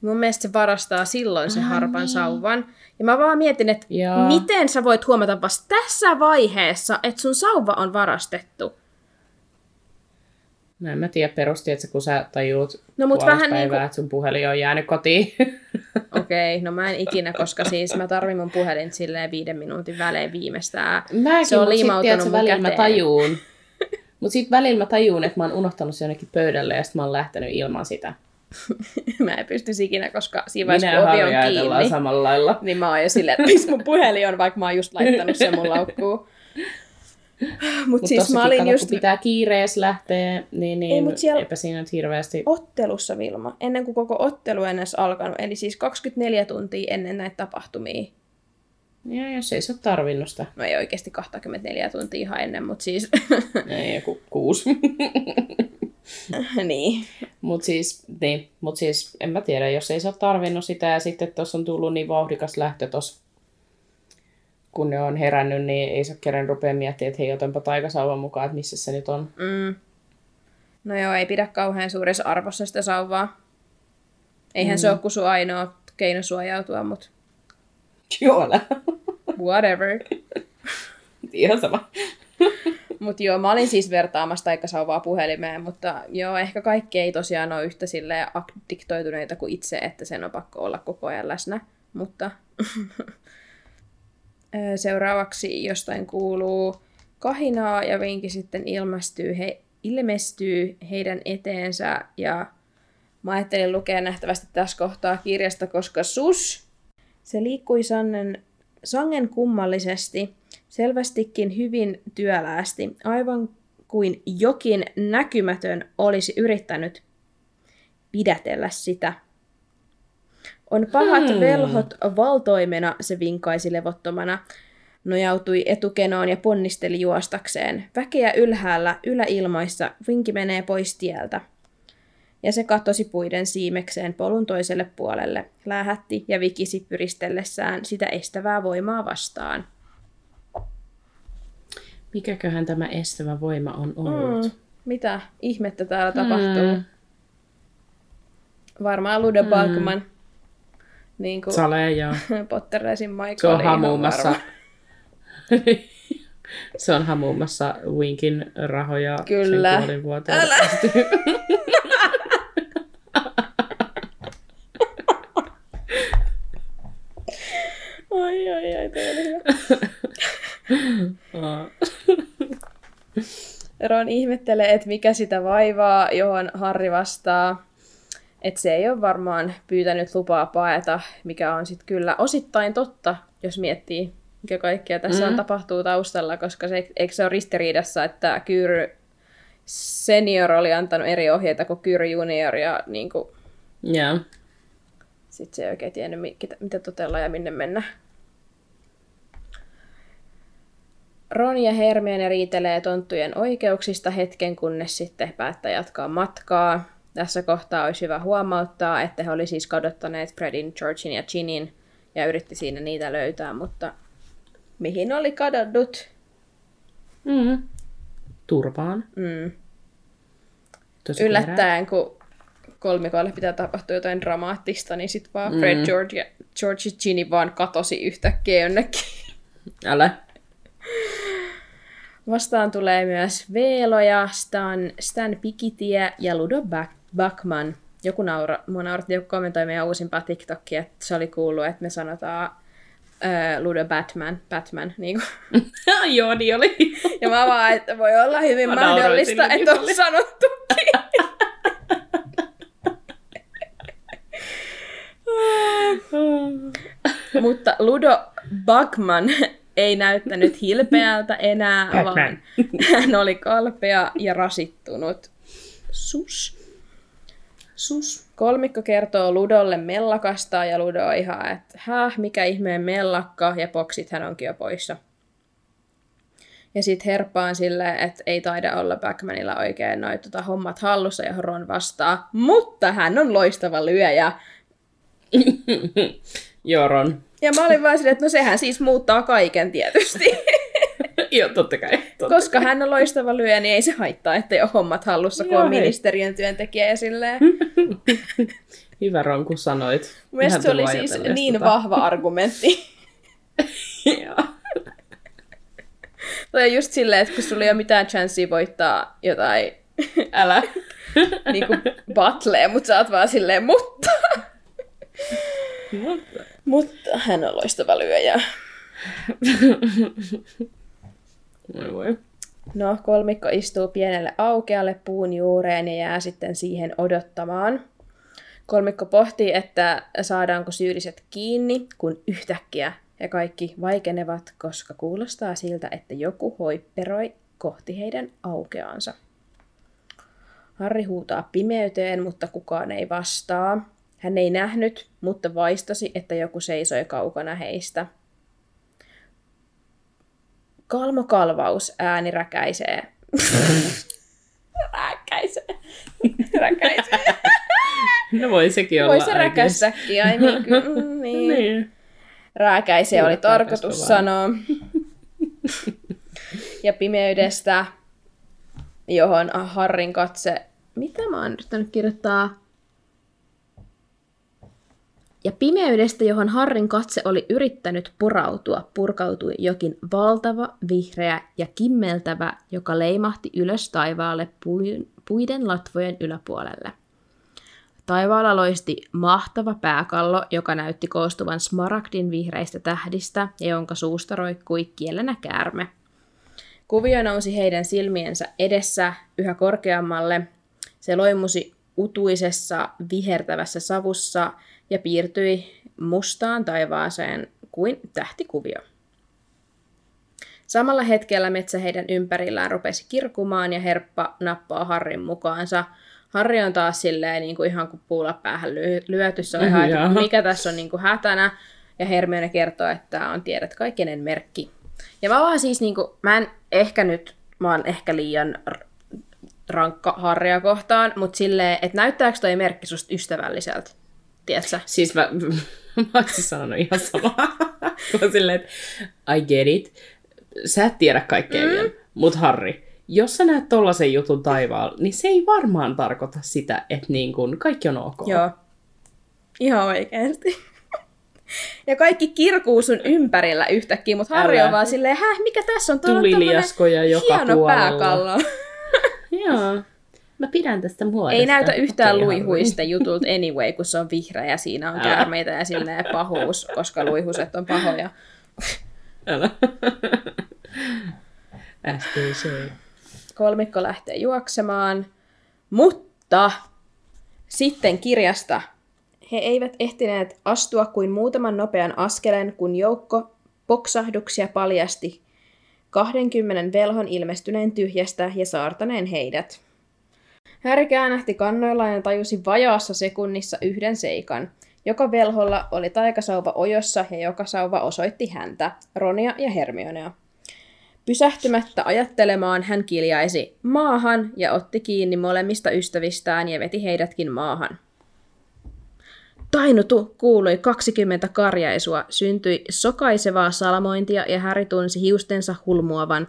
Mun mielestä se varastaa silloin se ah, harpan niin. sauvan. Ja mä vaan mietin, että Joo. miten sä voit huomata vasta tässä vaiheessa, että sun sauva on varastettu.
No en mä tiedä perusti, että kun sä tajuut no, mut vähän päivää, niin kuin... että sun puhelin on jäänyt kotiin. [LAUGHS]
Okei, okay, no mä en ikinä, koska siis mä tarvin mun puhelin silleen viiden minuutin välein viimeistään.
Mäkin, se on liimautunut mun välillä mä tajuun. [LAUGHS] Mutta sitten välillä mä tajuun, että mä oon unohtanut se jonnekin pöydälle ja sitten mä oon lähtenyt ilman sitä. [LAUGHS]
mä en pysty ikinä, koska siinä vaiheessa, kun ovi on kiinni,
samalla lailla.
niin mä oon jo silleen, että missä mun puhelin on, vaikka mä oon just laittanut sen mun laukkuun. [LAUGHS]
Mutta Mut siis mä olin just... Kun pitää kiireessä lähteä, niin, niin Ei, mut siellä eipä siinä nyt hirveästi...
Ottelussa, Vilma, ennen kuin koko ottelu en edes alkanut, eli siis 24 tuntia ennen näitä tapahtumia.
Ja jos ei se ole tarvinnut sitä.
No ei oikeasti 24 tuntia ihan ennen, mutta siis... [LAUGHS]
ei, joku kuusi. [LAUGHS]
niin.
Mutta siis, niin, mut siis, en mä tiedä, jos ei se ole tarvinnut sitä ja sitten tuossa on tullut niin vauhdikas lähtö tuossa kun ne on herännyt, niin ei se keren rupea miettimään, että hei, otanpa taikasauvan mukaan, että missä se nyt on.
Mm. No joo, ei pidä kauhean suuressa arvossa sitä sauvaa. Eihän mm. se ole kuin sun ainoa keino suojautua, mutta...
Joo,
Whatever.
Ihan sama.
mutta joo, mä olin siis vertaamassa taikasauvaa puhelimeen, mutta joo, ehkä kaikki ei tosiaan ole yhtä sille addiktoituneita kuin itse, että sen on pakko olla koko ajan läsnä. Mutta [LAUGHS] Seuraavaksi jostain kuuluu kahinaa ja Vinki sitten ilmestyy, he, ilmestyy heidän eteensä ja mä ajattelin lukea nähtävästi tässä kohtaa kirjasta, koska sus, se liikkui sannen, sangen kummallisesti, selvästikin hyvin työläästi, aivan kuin jokin näkymätön olisi yrittänyt pidätellä sitä. On pahat hmm. velhot valtoimena, se vinkaisi levottomana. Nojautui etukenoon ja ponnisteli juostakseen. Väkeä ylhäällä, yläilmoissa, vinki menee pois tieltä. Ja se katosi puiden siimekseen polun toiselle puolelle, lähetti ja vikisi pyristellessään sitä estävää voimaa vastaan.
Mikäköhän tämä estävä voima on ollut? Mm,
mitä ihmettä täällä tapahtuu? Mm. Varmaan Luda mm. Niin kuin
Sale, joo. [LAUGHS]
Potterlaisin Michael
Se on hamuumassa. [LAUGHS] se on hamuumassa Winkin rahoja
Kyllä. sen.
Älä! [LAUGHS]
ai, ai, ai, toi oli hyvä. Ron ihmettelee, että mikä sitä vaivaa, johon Harri vastaa, että se ei ole varmaan pyytänyt lupaa paeta, mikä on sitten kyllä osittain totta, jos miettii, mikä kaikkea tässä mm. on tapahtuu taustalla, koska se, eikö se ole ristiriidassa, että Kyr senior oli antanut eri ohjeita kuin Kyr junior ja niin kuin,
Joo.
sitten se ei oikein tiennyt, mitä, mitä totella ja minne mennä. Ron ja Hermione riitelee tonttujen oikeuksista hetken, kunnes sitten päättää jatkaa matkaa. Tässä kohtaa olisi hyvä huomauttaa, että he oli siis kadottaneet Fredin, Georgin ja Ginin ja yritti siinä niitä löytää, mutta mihin oli kadonnut?
Mm. Turvaan.
Mm.
Tosi.
Yllättäen, kun kolmikoille pitää tapahtua jotain dramaattista, niin sitten vaan Fred,
Mm.
George ja George ja Ginny vaan katosi yhtäkkiä jonnekin.
Älä.
Vastaan tulee myös Veeloja, Stan, Stan Pikitie ja Ludo Back- Backman. Joku naura, mua nauratti, joku kommentoi meidän uusimpaa TikTokia, että se oli kuullut, että me sanotaan äh, Ludo Batman, Batman, niin kuin. [LAUGHS]
Joo, niin oli.
Ja mä vaan, että voi olla hyvin
Mä
mahdollista, että on sanottukin. [LAUGHS] Mutta Ludo Backman ei näyttänyt hilpeältä enää,
Batman.
vaan hän oli kalpea ja rasittunut. Sus.
Sus.
Kolmikko kertoo Ludolle mellakasta ja Ludo on ihan, että häh, mikä ihmeen mellakka, ja boksit hän onkin jo poissa. Ja sitten herppaan silleen, että ei taida olla Backmanilla oikein noin tota, hommat hallussa, johon Ron vastaa. Mutta hän on loistava lyöjä. [LAUGHS]
Joron.
Ja mä olin vaan silleen, että no sehän siis muuttaa kaiken tietysti. [LAUGHS]
Joo, totta kai. Totta.
Koska hän on loistava lyöjä, niin ei se haittaa, ettei ole hommat hallussa, kun
Joo,
on
hei.
ministeriön työntekijä ja silleen. [LAUGHS]
Hyvä Ron, kun sanoit.
Mielestäni se oli siis niin
tota.
vahva argumentti. [LAUGHS]
Joo. [LAUGHS]
On just silleen, että kun sulla ei ole mitään chanssia voittaa jotain
Älä.
niin kuin battlee, mutta sä oot vaan silleen, mutta... mutta hän on loistava lyöjä.
Voi voi.
No, kolmikko istuu pienelle aukealle puun juureen ja jää sitten siihen odottamaan. Kolmikko pohtii, että saadaanko syylliset kiinni, kun yhtäkkiä he kaikki vaikenevat, koska kuulostaa siltä, että joku hoipperoi kohti heidän aukeansa. Harri huutaa pimeyteen, mutta kukaan ei vastaa. Hän ei nähnyt, mutta vaistosi, että joku seisoi kaukana heistä. Kalmokalvaus ääni räkäisee. [LAUGHS] räkäisee. räkäisee. [LAUGHS]
No voi sekin olla
Voi se
oikein.
räkästäkin, ai niin, [LAUGHS] ky- mm, niin.
Niin.
Rääkäise
Kyllä,
oli tarkoitus sanoa. ja pimeydestä, johon Harrin katse... Mitä mä oon yrittänyt kirjoittaa? Ja pimeydestä, johon Harrin katse oli yrittänyt purautua, purkautui jokin valtava, vihreä ja kimmeltävä, joka leimahti ylös taivaalle puiden latvojen yläpuolelle. Taivaalla loisti mahtava pääkallo, joka näytti koostuvan smaragdin vihreistä tähdistä ja jonka suusta roikkui kielenä käärme. Kuvio nousi heidän silmiensä edessä yhä korkeammalle. Se loimusi utuisessa vihertävässä savussa ja piirtyi mustaan taivaaseen kuin tähtikuvio. Samalla hetkellä metsä heidän ympärillään rupesi kirkumaan ja herppa nappaa Harrin mukaansa. Harri on taas silleen niin kuin ihan kuin puulla päähän ly- lyöty. Se on ihan, että mikä tässä on niin kuin hätänä. Ja Hermione kertoo, että tämä on tiedät kaikenen merkki. Ja mä vaan siis, niin kuin, mä en ehkä nyt, mä oon ehkä liian rankka Harria kohtaan, mutta silleen, että näyttääkö toi merkki susta ystävälliseltä? Tiedätkö?
Siis mä, [LAUGHS] mä olisin sanonut ihan samaa. Kun silleen, että I get it. Sä et tiedä kaikkea mm. vielä. Mut Harri, jos sä näet tollasen jutun taivaalla, niin se ei varmaan tarkoita sitä, että niin kun kaikki on ok.
Joo. Ihan oikeasti. [LAUGHS] Ja kaikki kirkuu sun ympärillä yhtäkkiä, mutta Harri on vaan silleen, häh, mikä tässä on? Tuolla
Tuliliaskoja
tommonen
joka
hieno
puolella.
pääkallo. [LAUGHS]
Joo. Mä pidän tästä muodosta.
Ei näytä yhtään
Okei,
luihuista [LAUGHS] jutulta anyway, kun se on vihreä ja siinä on
Älä.
käärmeitä ja silleen [LAUGHS] pahuus, koska luihuset on pahoja.
Älä. [LAUGHS] SPC.
kolmikko lähtee juoksemaan, mutta sitten kirjasta he eivät ehtineet astua kuin muutaman nopean askelen, kun joukko poksahduksia paljasti 20 velhon ilmestyneen tyhjästä ja saartaneen heidät. Häri käännähti kannoillaan ja tajusi vajaassa sekunnissa yhden seikan. Joka velholla oli taikasauva ojossa ja joka sauva osoitti häntä, Ronia ja Hermionea. Pysähtymättä ajattelemaan hän kiljaisi maahan ja otti kiinni molemmista ystävistään ja veti heidätkin maahan. Tainutu kuului 20 karjaisua, syntyi sokaisevaa salmointia ja Häri tunsi hiustensa hulmuavan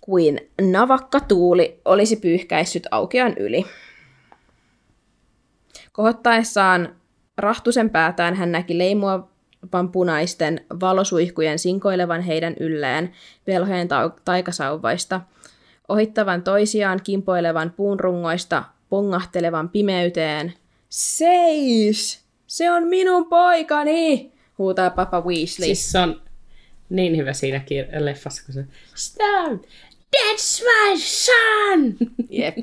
kuin navakka tuuli olisi pyyhkäissyt aukean yli. Kohottaessaan rahtusen päätään hän näki leimuavan punaisten valosuihkujen sinkoilevan heidän ylleen velhojen ta- taikasauvaista, ohittavan toisiaan kimpoilevan puunrungoista, pongahtelevan pimeyteen. Seis! Se on minun poikani! huutaa Papa Weasley.
Siis se on niin hyvä siinä leffassa, kun se Stop! That's my son! [LAUGHS]
Jep.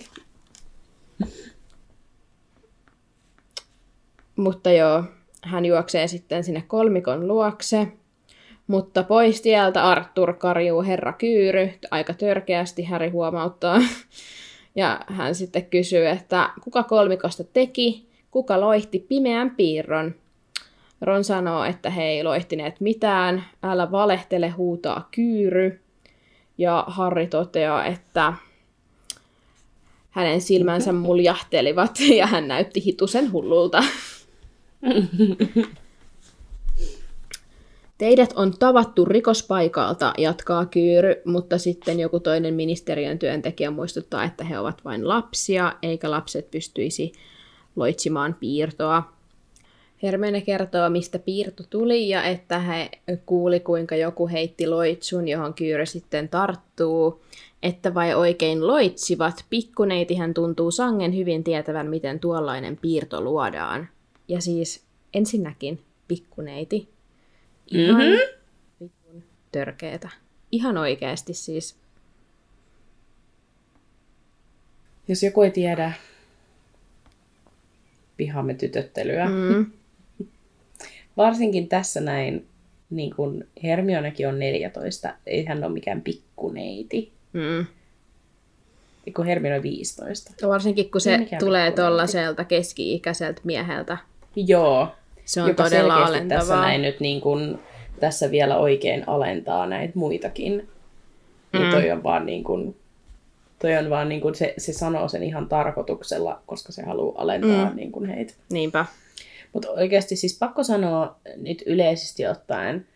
Mutta joo, hän juoksee sitten sinne kolmikon luokse. Mutta pois tieltä Arthur karjuu herra Kyyry, aika törkeästi Häri huomauttaa. [LAUGHS] Ja hän sitten kysyy, että kuka kolmikosta teki, kuka loihti pimeän piirron. Ron sanoo, että he ei loihtineet mitään, älä valehtele, huutaa Kyyry. Ja Harri toteaa, että hänen silmänsä muljahtelivat [LAUGHS] ja hän näytti hitusen hullulta. [LAUGHS] Teidät on tavattu rikospaikalta, jatkaa Kyyry, mutta sitten joku toinen ministeriön työntekijä muistuttaa, että he ovat vain lapsia, eikä lapset pystyisi loitsimaan piirtoa. Hermione kertoo, mistä piirto tuli ja että he kuuli, kuinka joku heitti loitsun, johon Kyyry sitten tarttuu. Että vai oikein loitsivat, pikkuneitihän tuntuu sangen hyvin tietävän, miten tuollainen piirto luodaan. Ja siis ensinnäkin pikkuneiti. Ihan mm-hmm. törkeetä. Ihan oikeasti siis.
Jos joku ei tiedä pihamme tytöttelyä, mm. Varsinkin tässä näin, niin kun Hermionekin on 14, ei hän ole mikään pikkuneiti.
Mm.
Kun Hermione on 15.
Varsinkin kun se
mikään
tulee tuollaiselta keski-ikäiseltä mieheltä.
Joo.
Se on
joka
todella
selkeästi tässä
alentavaa.
näin nyt niin kun, tässä vielä oikein alentaa näitä muitakin. Niin
Mm.
toi on vaan niin kun, toi on vaan niin kun, se, se sanoo sen ihan tarkoituksella, koska se haluaa alentaa
Mm.
niin kun heitä.
Niinpä.
Mutta oikeasti siis pakko sanoa nyt yleisesti ottaen,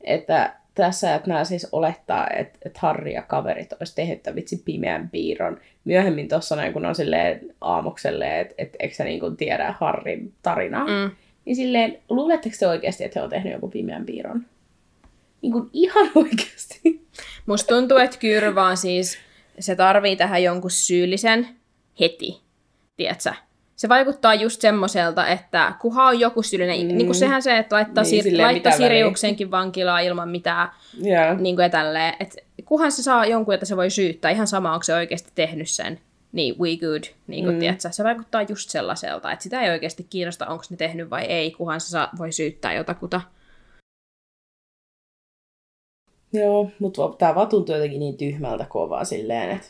että tässä, että nämä siis olettaa, että, että Harri ja kaverit olisi tehnyt tämän vitsi pimeän piirron. Myöhemmin tuossa näin, kun on silleen aamukselle, että, että eikö sä niin kuin tiedä Harrin tarinaa, mm. Niin silleen, luuletteko te oikeasti, että he on tehnyt joku pimeän piirron? Niin kuin ihan [LAUGHS] oikeasti.
Musta tuntuu, että Kyyry vaan siis, se tarvii tähän jonkun syyllisen heti, tiedätkö? Se vaikuttaa just semmoiselta, että kunhan on joku syyllinen, mm. niin kuin sehän se, että laittaa,
Niin, silleen
laittaa. Siriuksenkin vankilaan ilman mitään,
Yeah.
niin kuin tälleen, että kunhan se saa jonkun, jota se voi syyttää, ihan sama, onko se oikeasti tehnyt sen, niin we good, niin kuin mm. tiedätkö? Se vaikuttaa just sellaiselta, että sitä ei oikeasti kiinnosta, onko ne tehnyt vai ei, kunhan se saa, voi syyttää jotakuta.
Joo, mutta tämä vaan tuntuu jotenkin niin tyhmältä kovaa silleen, että,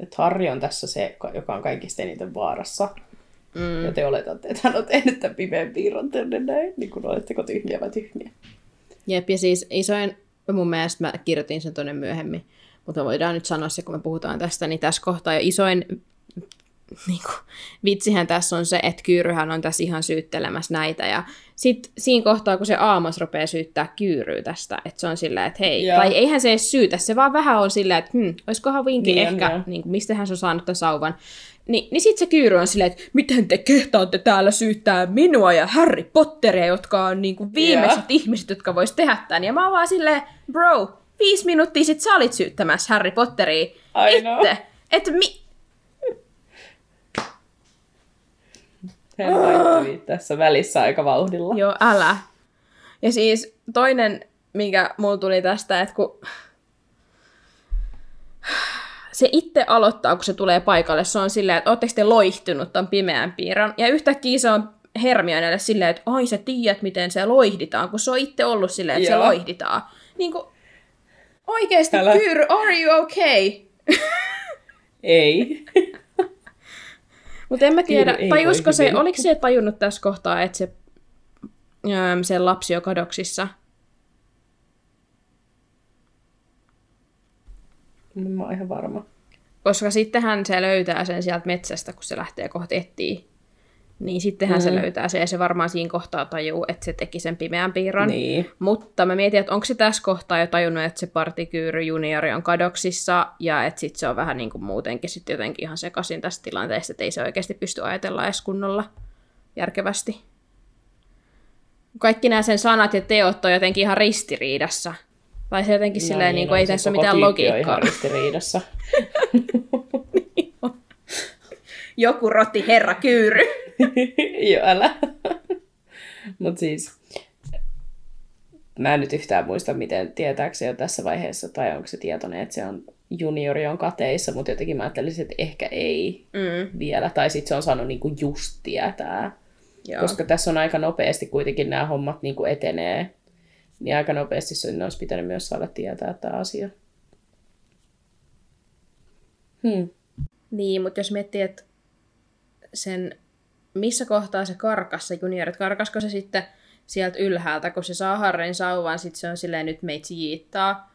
että Harri on tässä se, joka on kaikista eniten vaarassa. Mm. Ja te oletatte, että hän on tehnyt tämän pimeän piirron tänne näin, niin kun oletteko tyhmiä vai tyhmiä.
Jep, ja siis isoin, mun mielestä mä kirjoitin sen tonne myöhemmin, mutta voidaan nyt sanoa se, kun me puhutaan tästä, niin tässä kohtaa jo isoin niin kuin, vitsihän tässä on se, että Kyyryhän on tässä ihan syyttelemässä näitä, ja sitten siinä kohtaa, kun se Aamos rupeaa syyttää Kyyryä tästä, että se on silleen, että hei,
Joo.
tai eihän se edes syytä, se vaan vähän on silleen, että hm, olisikohan Vinki
Niin
ehkä, niin kuin, mistähän se on saanut tämän sauvan, Ni, niin sitten se Kyyry on silleen, että miten te kehtaatte täällä syyttää minua ja Harry Potteria, jotka on niin kuin viimeiset
Joo.
ihmiset, jotka vois tehdä tämän. Ja mä oon vaan silleen, bro, viisi minuuttia sit sä olit syyttämässä Harry Potteria
I
itse. Että mi...
Hän vaihtui tässä välissä aika vauhdilla.
Joo, älä. Ja siis toinen, mikä mulla tuli tästä, että kun se itse aloittaa, kun se tulee paikalle. Se on silleen, että ootteko te loihtunut ton pimeän piirron. Ja yhtäkkiä se on Hermionelle silleen, että ai sä tiedät, miten se loihditaan, kun se on itse ollut silleen, että Joo. se loihditaan. Niin kuin, oikeesti, Älä... Kyyry, are you okay? [LAUGHS]
Ei.
Mutta en mä tiedä, tajusko se, oliko se tajunnut tässä kohtaa, että se, se lapsi on kadoksissa?
Mä oon ihan varma.
Koska sittenhän se löytää sen sieltä metsästä, kun se lähtee kohti etsiä. Niin sittenhän mm-hmm. se löytää se, ja se varmaan siinä kohtaa tajuu, että se teki sen pimeän piirron.
Niin.
Mutta mä mietin, että onko se tässä kohtaa jo tajunnut, että se partikyyry juniori on kadoksissa, ja että sitten se on vähän niin kuin muutenkin sitten jotenkin ihan sekaisin tästä tilanteesta, että ei se oikeasti pysty ajatella edes kunnolla järkevästi. Kaikki nämä sen sanat ja teot on jotenkin ihan ristiriidassa. Tai se jotenkin no silleen, niin, niin kuin, ei tässä ole mitään logiikkaa.
ihan ristiriidassa. [LAUGHS]
Joku rotti herra kyyry. [LAUGHS]
Joo, älä. Mutta siis, mä en nyt yhtään muista, miten tietääkö se jo tässä vaiheessa, tai onko se tietoinen, että se on juniori on kateissa, mutta jotenkin mä ajattelisin, että ehkä ei mm. vielä. Tai sitten se on saanut niinku just tietää. Joo. Koska tässä on aika nopeasti kuitenkin nämä hommat niinku etenee niin aika nopeasti sen olisi pitänyt myös saada tietää tämä asia.
Hmm. Niin, mutta jos miettii, että sen, missä kohtaa se karkas, se junior, että karkasko se sitten sieltä ylhäältä, kun se saa Harren sauvan, sitten se on silleen, nyt meitä jiittaa.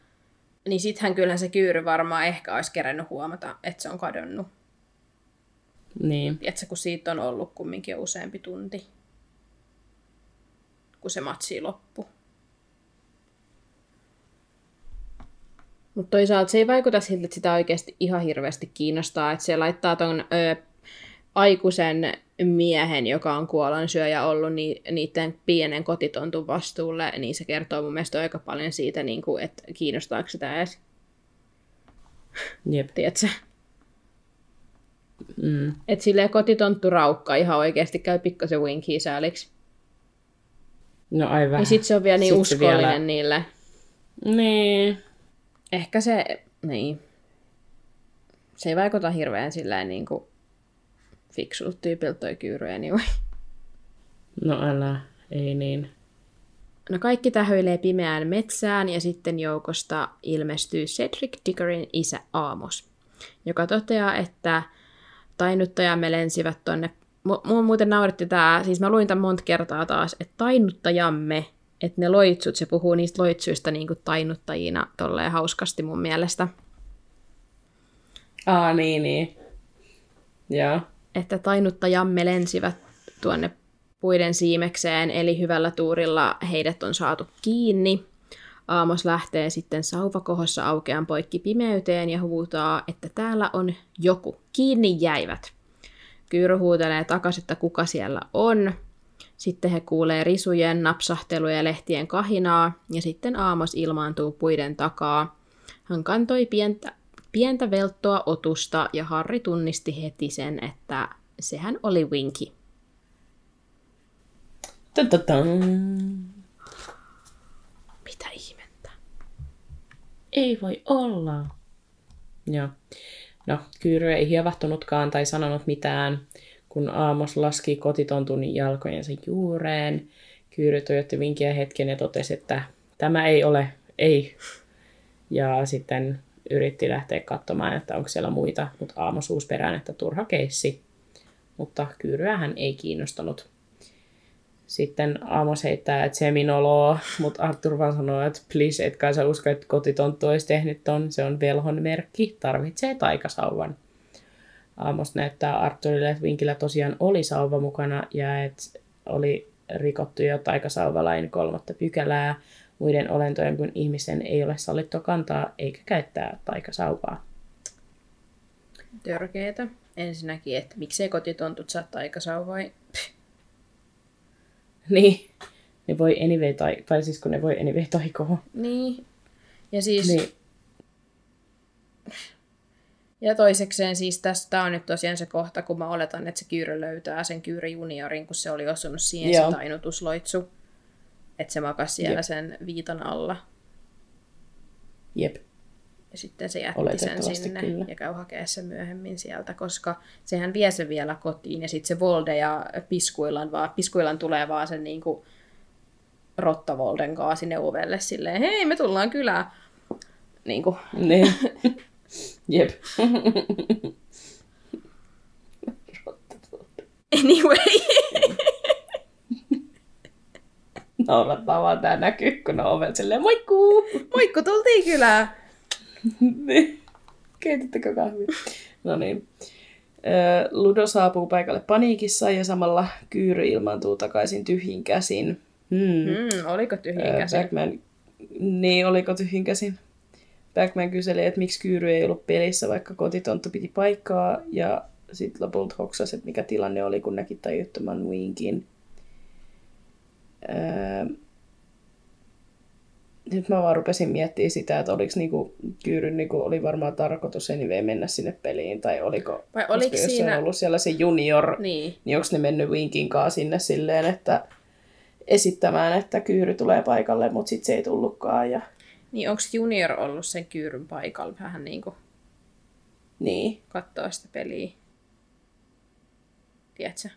Niin sittenhän kyllähän se kyyry varmaan ehkä olisi kerännyt huomata, että se on kadonnut.
Niin.
Että kun siitä on ollut kumminkin useampi tunti, kun se matsi loppu. Mutta toisaalta se ei vaikuta siltä, että sitä oikeasti ihan hirveästi kiinnostaa, että se laittaa ton ö, aikuisen miehen, joka on kuolonsyöjä ollut ni, niiden pienen kotitontun vastuulle, niin se kertoo mun mielestä aika paljon siitä, niin kuin, että kiinnostaako sitä edes.
Jep.
Tiedätkö?
Mm.
Että silleen kotitonttu raukka ihan oikeasti käy pikkasen winkiä sääliksi.
No aivan.
Ja sit se on vielä niin sit uskollinen vielä... niille.
Niin
ehkä se, niin, se ei vaikuta hirveän silleen niin kuin fiksulta tyypiltä toi kyyry anyway.
No älä, ei niin.
No kaikki tähyilee pimeään metsään ja sitten joukosta ilmestyy Cedric Diggorin isä Aamos, joka toteaa, että tainnuttajamme lensivät tonne Mua muuten nauretti tää, siis mä luin tämän monta kertaa taas, että tainnuttajamme että ne loitsut, se puhuu niistä loitsuista niin kuin tainuttajina tolleen hauskasti mun mielestä.
Aa, niin, niin. Joo.
Että tainuttajamme lensivät tuonne puiden siimekseen, eli hyvällä tuurilla heidät on saatu kiinni. Aamos lähtee sitten sauvakohossa aukean poikki pimeyteen ja huutaa, että täällä on joku. Kiinni jäivät. Kyyry huutelee takaisin, että kuka siellä on, sitten he kuulee risujen, napsahteluja ja lehtien kahinaa, ja sitten Aamos ilmaantuu puiden takaa. Hän kantoi pientä, pientä velttoa otusta, ja Harri tunnisti heti sen, että sehän oli Winky. Mitä ihmettä?
Ei voi olla. Joo. No, Kyyry ei hievahtunutkaan tai sanonut mitään kun Aamos laski kotitontun jalkojensa juureen. Kyyry tuijotti vinkiä hetken ja totesi, että tämä ei ole, ei. Ja sitten yritti lähteä katsomaan, että onko siellä muita, mutta Aamos uusi perään, että turha keissi. Mutta Kyyryä hän ei kiinnostanut. Sitten Aamos heittää, että se minoloo, mutta Arthur vaan sanoo, että please, et kai sä usko, että kotitonttu olisi tehnyt ton, se on velhon merkki, tarvitsee taikasauvan. Amos näyttää Arthurille, että Vinkillä tosiaan oli sauva mukana ja että oli rikottu jo taikasauvalain kolmatta pykälää. Muiden olentojen kuin ihmisen ei ole sallittu kantaa eikä käyttää taikasauvaa.
Törkeetä. Ensinnäkin, että miksei kotitontut saa taikasauvaa. [LAUGHS]
Niin. Ne voi anyway, tai, tai siis kun ne voi anyway taikoa.
Niin. Ja siis niin. Ja toisekseen siis tästä on nyt tosiaan se kohta, kun mä oletan, että se Kyyrö löytää sen Kyyrö juniorin, kun se oli osunut siihen Joo. se tainutusloitsu. Että se makasi siellä Jep. sen viitan alla.
Jep.
Ja sitten se jätti sen sinne
kyllä.
ja käy hakea sen myöhemmin sieltä, koska sehän vie sen vielä kotiin. Ja sitten se Volde ja Piskuilan, vaan, Piskuilan tulee vaan sen niin kuin Rottavolden kanssa sinne ovelle silleen, hei me tullaan kylään. Niin kuin, [LAUGHS]
Niin. Jep.
anyway.
Naurattaa vaan tää näkyy, kun ne on ovet silleen moikkuu.
Moikku, tultiin kylään.
niin. Keitittäkö kahvia? No niin. Ludo saapuu paikalle paniikissa ja samalla Kyyry ilmaantuu takaisin tyhjin käsin. Hmm.
Mm, oliko tyhjin
Ö,
käsi?
Backman, niin, oliko tyhjin käsin? Backman kyseli, että miksi Kyyry ei ollut pelissä, vaikka kotitonttu piti paikkaa, ja sitten lopulta hoksasi, että mikä tilanne oli, kun näki tajuttoman Winkin. Öö, nyt mä vaan rupesin miettimään sitä, että oliko niinku, Kyyryn niinku, oli varmaan tarkoitus anyway mennä sinne peliin, tai oliko,
Vai oliko
koska jos
siinä-
on ollut siellä se junior,
Niin.
niin onko ne mennyt Winkin kanssa sinne silleen, että esittämään, että Kyyry tulee paikalle, mutta sitten se ei tullutkaan. Ja...
Niin onko Junior ollut sen kyyryn paikalla vähän niin kuin
Niin.
katsoa sitä peliä? Tiedätkö?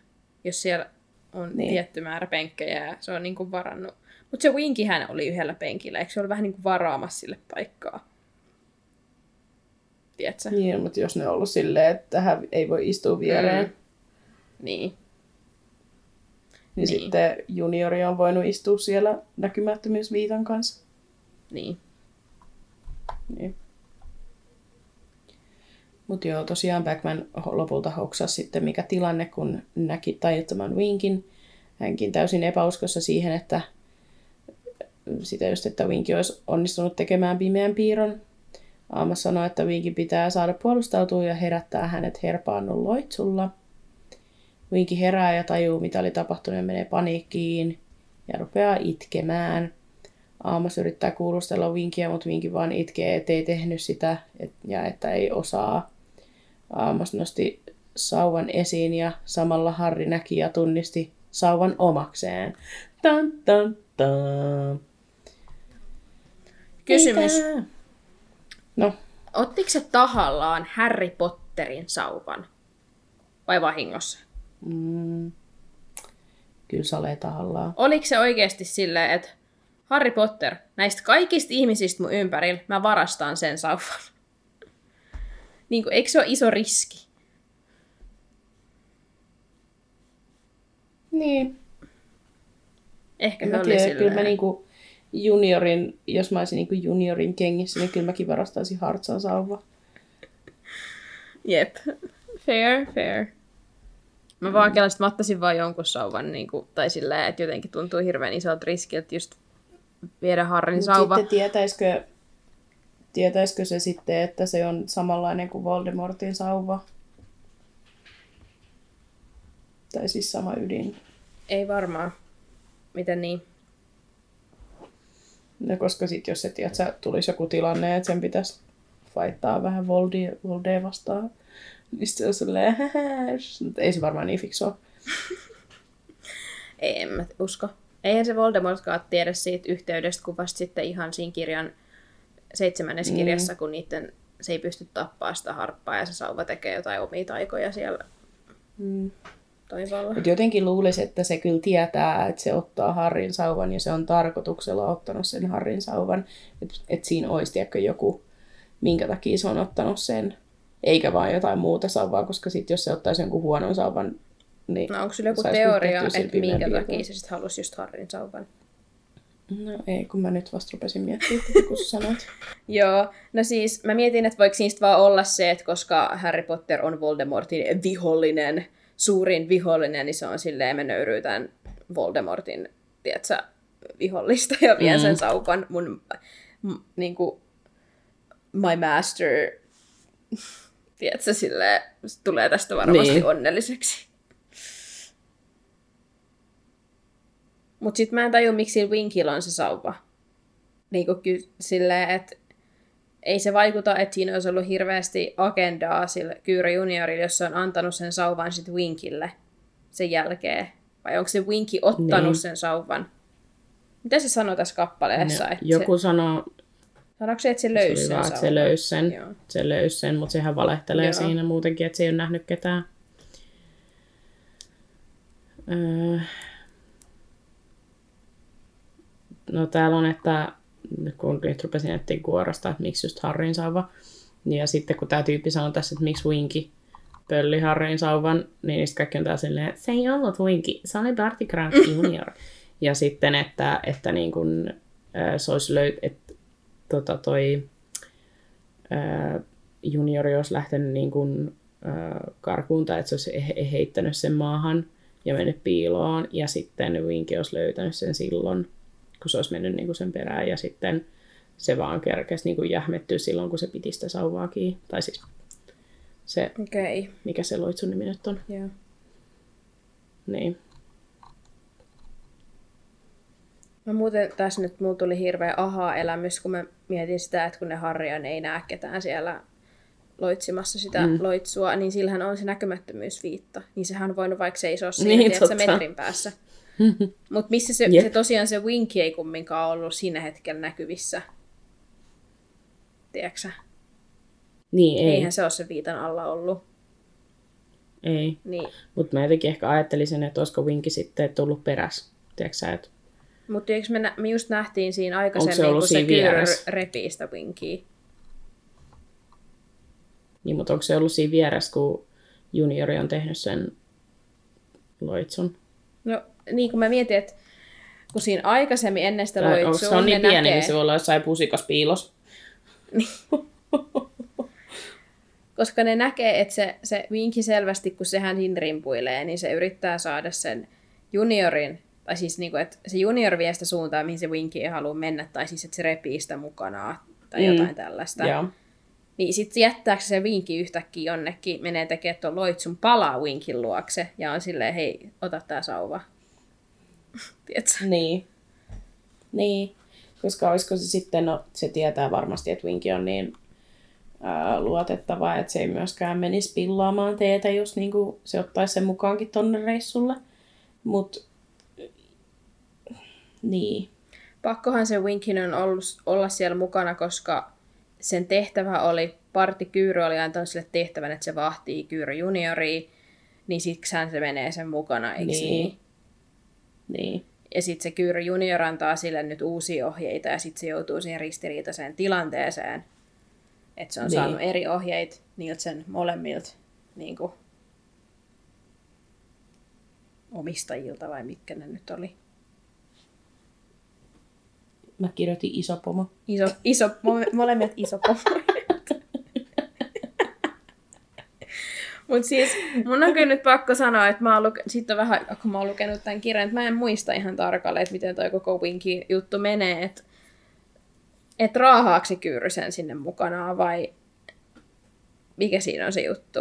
Jos siellä on niin. Tietty määrä penkkejä ja se on niin kuin varannut. Mutta se Winkihän oli yhdellä penkillä, eikö se ollut vähän niin kuin varaamassa sille paikkaa? Tiedätkö? Niin.
mutta jos ne on ollut silleen, että tähän ei voi istua viereen, mm.
niin.
niin,
Niin.
niin sitten juniori on voinut istua siellä näkymättömyysviitan kanssa.
niin.
Niin. Mutta joo, tosiaan Backman lopulta hoksasi sitten mikä tilanne, kun näki tajuttoman Winkin. Hänkin täysin epäuskossa siihen, että sitä just, että Winki olisi onnistunut tekemään pimeän piirron. Aama sanoi, että Winkin pitää saada puolustautua ja herättää hänet herpaannun loitsulla. Winki herää ja tajuu, mitä oli tapahtunut ja menee paniikkiin ja rupeaa itkemään. Aamas yrittää kuulustella Winkiä, mutta Winki vaan itkee, ettei tehnyt sitä et, ja että ei osaa. Aamas nosti sauvan esiin ja samalla Harri näki ja tunnisti sauvan omakseen. Tan, tan, tan.
Kysymys.
Mitä? No,
Ottiko se tahallaan Harry Potterin sauvan? Vai vahingossa?
mm, kyllä salee tahallaan.
Oliko se oikeasti silleen, että Harry Potter, näistä kaikista ihmisistä mun ympärillä, mä varastan sen sauvan. [LAUGHS] niin kuin, eikö se ole iso riski?
Niin,
Ehkä
mä
oli silleen.
kyllä mä niinku juniorin, jos mä olisin niinku juniorin kengissä, niin kyllä mäkin varastaisin Hartsan sauva.
Jep. Fair, fair. Mä vaan kelasin, että mä ottaisin vaan jonkun sauvan, niin kuin, tai silleen, että jotenkin tuntuu hirveän isolta riskiltä just viedä Harrin
Mut
sauva.
Sitten tietäisikö, tietäisikö se sitten, että se on samanlainen kuin Voldemortin sauva? Tai siis sama ydin.
Ei varmaan. Miten niin?
No, koska sitten jos se tiedät, sä tulisi joku tilanne, että sen pitäisi vaihtaa vähän Voldia, Voldea vastaan, niin se on silleen, ei se varmaan niin fiksua. [LAUGHS]
Ei, en mä usko. Eihän se Voldemortkaan tiedä siitä yhteydestä, kun vasta sitten ihan siinä kirjan seitsemännessä mm. kirjassa, kun niiden, se ei pysty tappaa sitä harppaa ja se sauva tekee jotain omia taikoja siellä
Mm.
taivaalla.
Mut jotenkin luulisi, että se kyllä tietää, että se ottaa Harrin sauvan ja se on tarkoituksella ottanut sen Harrin sauvan. Että et siinä olisi tiedätkö, joku, minkä takia se on ottanut sen. Eikä vaan jotain muuta sauvaa, koska sitten jos se ottaisi jonkun huonon sauvan, niin
No onko sulla joku teoria,
sillä
että minkä takia se sitten halusi just Harrin sauvan?
No ei, kun mä nyt vasta rupesin miettimään, kun sanoit. [LAUGHS]
Joo, no siis mä mietin, että voiko niistä vaan olla se, että koska Harry Potter on Voldemortin vihollinen, suurin vihollinen, niin se on silleen, mä nöyryytän Voldemortin, tiedätkö, vihollista ja vien
Mm.
sen sauvan mun, m, niinku, my master, [LAUGHS] tiedätkö, silleen, tulee tästä varmasti
Niin.
onnelliseksi. Mut sit mä en tajua, miksi sillä Winkillä on se sauva. Niinku ky- silleen, että ei se vaikuta, että siinä olisi ollut hirveästi agendaa sille Kyyrä juniorille, jos se on antanut sen sauvan sitten Winkille sen jälkeen. Vai onko se Winki ottanut
Niin.
sen sauvan? Mitä se sanoo tässä kappaleessa?
No,
että
joku
se...
sanoo,
Sanoiko se, että se
Se
löysi
oli
sen
vaan, että se löysi sen,
Joo.
se löysi sen mutta sehän valehtelee
Joo.
siinä muutenkin, että se ei ole nähnyt ketään. Öö. No täällä on, että kun nyt rupesin etsiä kuorosta, että miksi just Harrin sauva. Niin ja sitten kun tämä tyyppi sanoi tässä, että miksi Winky pölli Harrin sauvan, niin niistä kaikki on taas silleen, että se ei ollut Winky, se oli Barty Crouch [LAUGHS] Junior. ja sitten, että, että niin kun, se olisi löyt, että tota toi äh, juniori olisi lähtenyt niin kun, äh, karkuun tai että se olisi he- heittänyt sen maahan ja mennyt piiloon ja sitten Winky olisi löytänyt sen silloin, kun se olisi mennyt niin kuin sen perään ja sitten se vaan kerkesi niin kuin jähmettyä silloin, kun se piti sitä sauvaa kiinni. Tai siis se,
okay.
mikä se loitsun nimi nyt on.
joo.
Niin.
Mä muuten tässä nyt mulla tuli hirveä aha-elämys, kun mä mietin sitä, että kun ne harja ne ei näe ketään siellä loitsimassa sitä mm. loitsua, niin sillähän on se näkymättömyysviitta. Niin sehän on voinut vaikka seisoa siinä
Niin,
tiedätkö, metrin päässä. [LAUGHS] Mutta missä se,
Jep.
se tosiaan se Winky ei kumminkaan ollut siinä hetkellä näkyvissä. Tiedätkö
Niin, ei.
Eihän se ole se viitan alla ollut.
Ei.
Niin.
Mutta mä jotenkin ehkä ajattelisin, että olisiko Winki sitten tullut peräs. Tiedätkö että
Mutta me, nä- me just nähtiin siinä
se
aikaisemmin,
ollut
kun se
vieressä?
repii sitä Winkiä.
niin, mutta onko se ollut siinä vieressä, kun juniori on tehnyt sen loitsun?
No niin kuin mä mietin, että kun siinä aikaisemmin ennen sitä
onko
loitsua,
se on niin pieni,
näkee,
niin se voi olla jossain pusikas piilos. [LAUGHS]
koska ne näkee, että se, se Winky selvästi, kun sehän rimpuilee, niin se yrittää saada sen juniorin, tai siis niin kuin, että se junior vie sitä suuntaan, mihin se Winky ei halua mennä, tai siis että se repii sitä mukanaan, tai
Mm.
jotain tällaista.
Joo.
Niin sitten jättääkö se Winky yhtäkkiä jonnekin, menee tekemään tuon loitsun, palaa Winkin luokse, ja on silleen, hei, ota tää sauva. [LAUGHS] Tiedätkö?
Niin. Niin. Koska olisiko se sitten, no se tietää varmasti, että Winki on niin ää, luotettava, että se ei myöskään menisi pillaamaan teetä, jos niinku, se ottaisi sen mukaankin tonne reissulle. Mut niin.
Pakkohan se Winkin on ollut, olla siellä mukana, koska sen tehtävä oli, Parti Kyyry oli antanut sille tehtävän, että se vahtii Kyyry junioria, niin siksihän se menee sen mukana, eikö niin?
Niin.
niin? Ja sitten se Kyyry junior antaa sille nyt uusia ohjeita ja sitten se joutuu siihen ristiriitaiseen tilanteeseen, että se on
Niin.
saanut eri ohjeita niiltä sen molemmilta niin kuin, omistajilta vai mitkä ne nyt oli.
Mä kirjoitin iso pomo.
Iso, iso, mole- molemmat iso Mutta siis mun on kyllä nyt pakko sanoa, että mä oon luke- sit on vähän, kun mä oon lukenut tämän kirjan, että mä en muista ihan tarkalleen, että miten toi koko Winky juttu menee, että et raahaako se Kyyrysen sinne mukanaan vai mikä siinä on se juttu?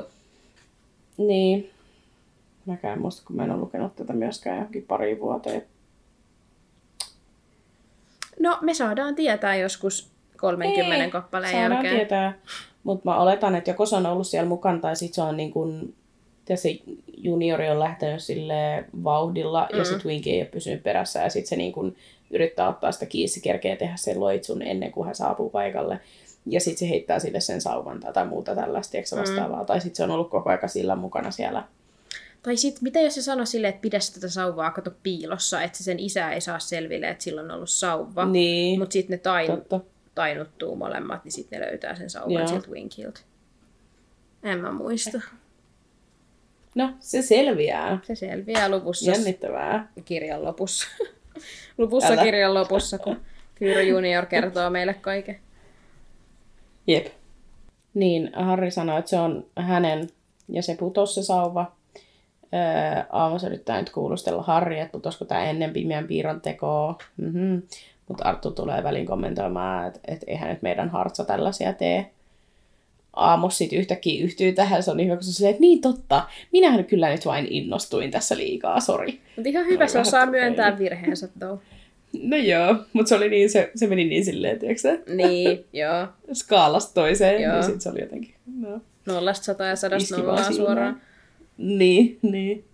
Niin. Mäkään muista, kun mä en ole lukenut tätä myöskään johonkin pari vuoteen.
No me saadaan tietää joskus 30
Ei,
kappaleen
saadaan
jälkeen.
tietää. Mutta mä oletan, että joko se on ollut siellä mukana tai sitten se on niin kuin, se juniori on lähtenyt sille vauhdilla mm. ja sitten Winky ei ole pysynyt perässä ja sitten se niin kuin yrittää ottaa sitä kiinni, se kerkee tehdä sen loitsun ennen kuin hän saapuu paikalle. Ja sitten se heittää sille sen sauvan tai muuta tällaista tiedätkö, vastaavaa. Mm. Tai sitten se on ollut koko aika sillä mukana siellä.
Tai sitten, mitä jos se sanoi silleen, että pidä tätä sauvaa, kato piilossa, että se sen isä ei saa selville, että sillä on ollut sauva.
Niin,
Mutta sitten ne tain,
totta.
tainuttuu molemmat, niin sitten ne löytää sen sauvan
Joo.
sieltä Winkiltä. En mä muista.
No, se selviää.
Se selviää luvussa
Jännittävää.
kirjan lopussa. [LAUGHS] luvussa
Älä.
kirjan lopussa, kun Kyyrö Junior kertoo meille kaiken.
Jep. Niin, Harri sanoi, että se on hänen, ja se putosi se sauva. Öö, yrittää nyt kuulustella Harri, että putosko tämä ennen pimeän piirron tekoa. Mm-hmm. Mutta Arttu tulee väliin kommentoimaan, että, että eihän nyt meidän hartsa tällaisia tee. Aamus sitten yhtäkkiä yhtyy tähän, se on niin hyvä, kun se että niin totta, minähän kyllä nyt vain innostuin tässä liikaa, sori.
Mutta ihan hyvä, se osaa myöntää virheensä tuo.
No joo, mutta se oli niin, se, se meni niin silleen, tiedätkö
Niin, joo.
skaalasta toiseen,
Joo.
niin sitten se oli jotenkin, no.
Nollasta sataa ja sadasta nollaa suoraan.
Niin, niin.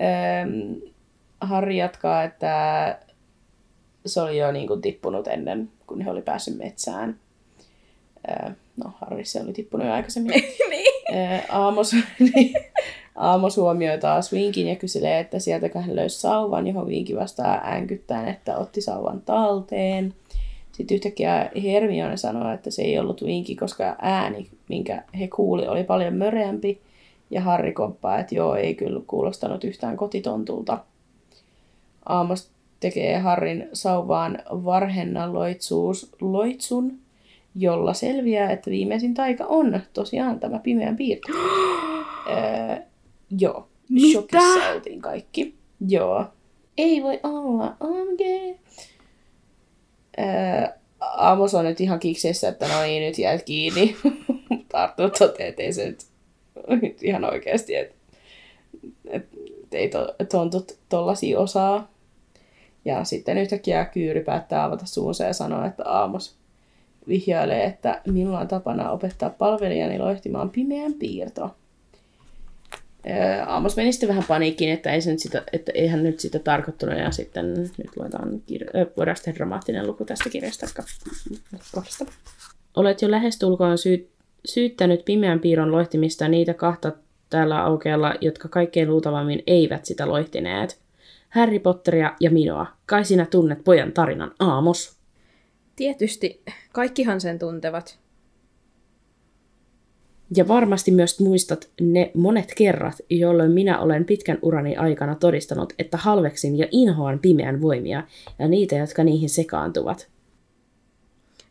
Öm, Harri jatkaa, että se oli jo niin kuin tippunut ennen kun he oli päässyt metsään. Öö, no, Harri se oli tippunut jo aikaisemmin. [LAUGHS]
niin.
Öö, Aamos, [LAUGHS] niin, Aamos huomioi taas Winkin ja kyselee, että sieltä hän löysi sauvan, johon Winki vastaa äänkyttäen, että otti sauvan talteen. Sitten yhtäkkiä Hermione sanoi, että se ei ollut Winki, koska ääni, minkä he kuuli, oli paljon möreämpi. Ja Harri komppaa, että joo, ei kyllä kuulostanut yhtään kotitontulta. Aamos tekee Harrin sauvaan varhennan loitsuus, loitsun, jolla selviää, että viimeisin taika on tosiaan tämä pimeän piirto. [GASPS] öö, joo,
Mitä?
shokissa oltiin kaikki. Joo. Ei voi olla, OMG. Öö, Amos on nyt ihan kiksessä, että no niin, nyt jäät kiinni. [LAUGHS] Mutta Artur toteaa, että ei se nyt [LAUGHS] ihan oikeasti, että, että ei to, tontut tollasia osaa. Ja sitten yhtäkkiä Kyyri päättää avata suunsa ja sanoa, että Aamos vihjailee, että minulla on tapana opettaa palvelijani loihtimaan pimeän piirto. Aamos meni sitten vähän paniikkiin, että, ei sitä, että eihän nyt sitä tarkoittanut, ja sitten nyt luetaan kir- voidaan sitten dramaattinen luku tästä kirjasta. Olet jo lähestulkoon syy- syyttänyt pimeän piirron loihtimista niitä kahta täällä aukealla, jotka kaikkein luultavammin eivät sitä loihtineet. Harry Potteria ja minua. Kai sinä tunnet pojan tarinan, Aamos.
Tietysti kaikkihan sen tuntevat.
Ja varmasti myös muistat ne monet kerrat, jolloin minä olen pitkän urani aikana todistanut, että halveksin ja inhoan pimeän voimia ja niitä, jotka niihin sekaantuvat.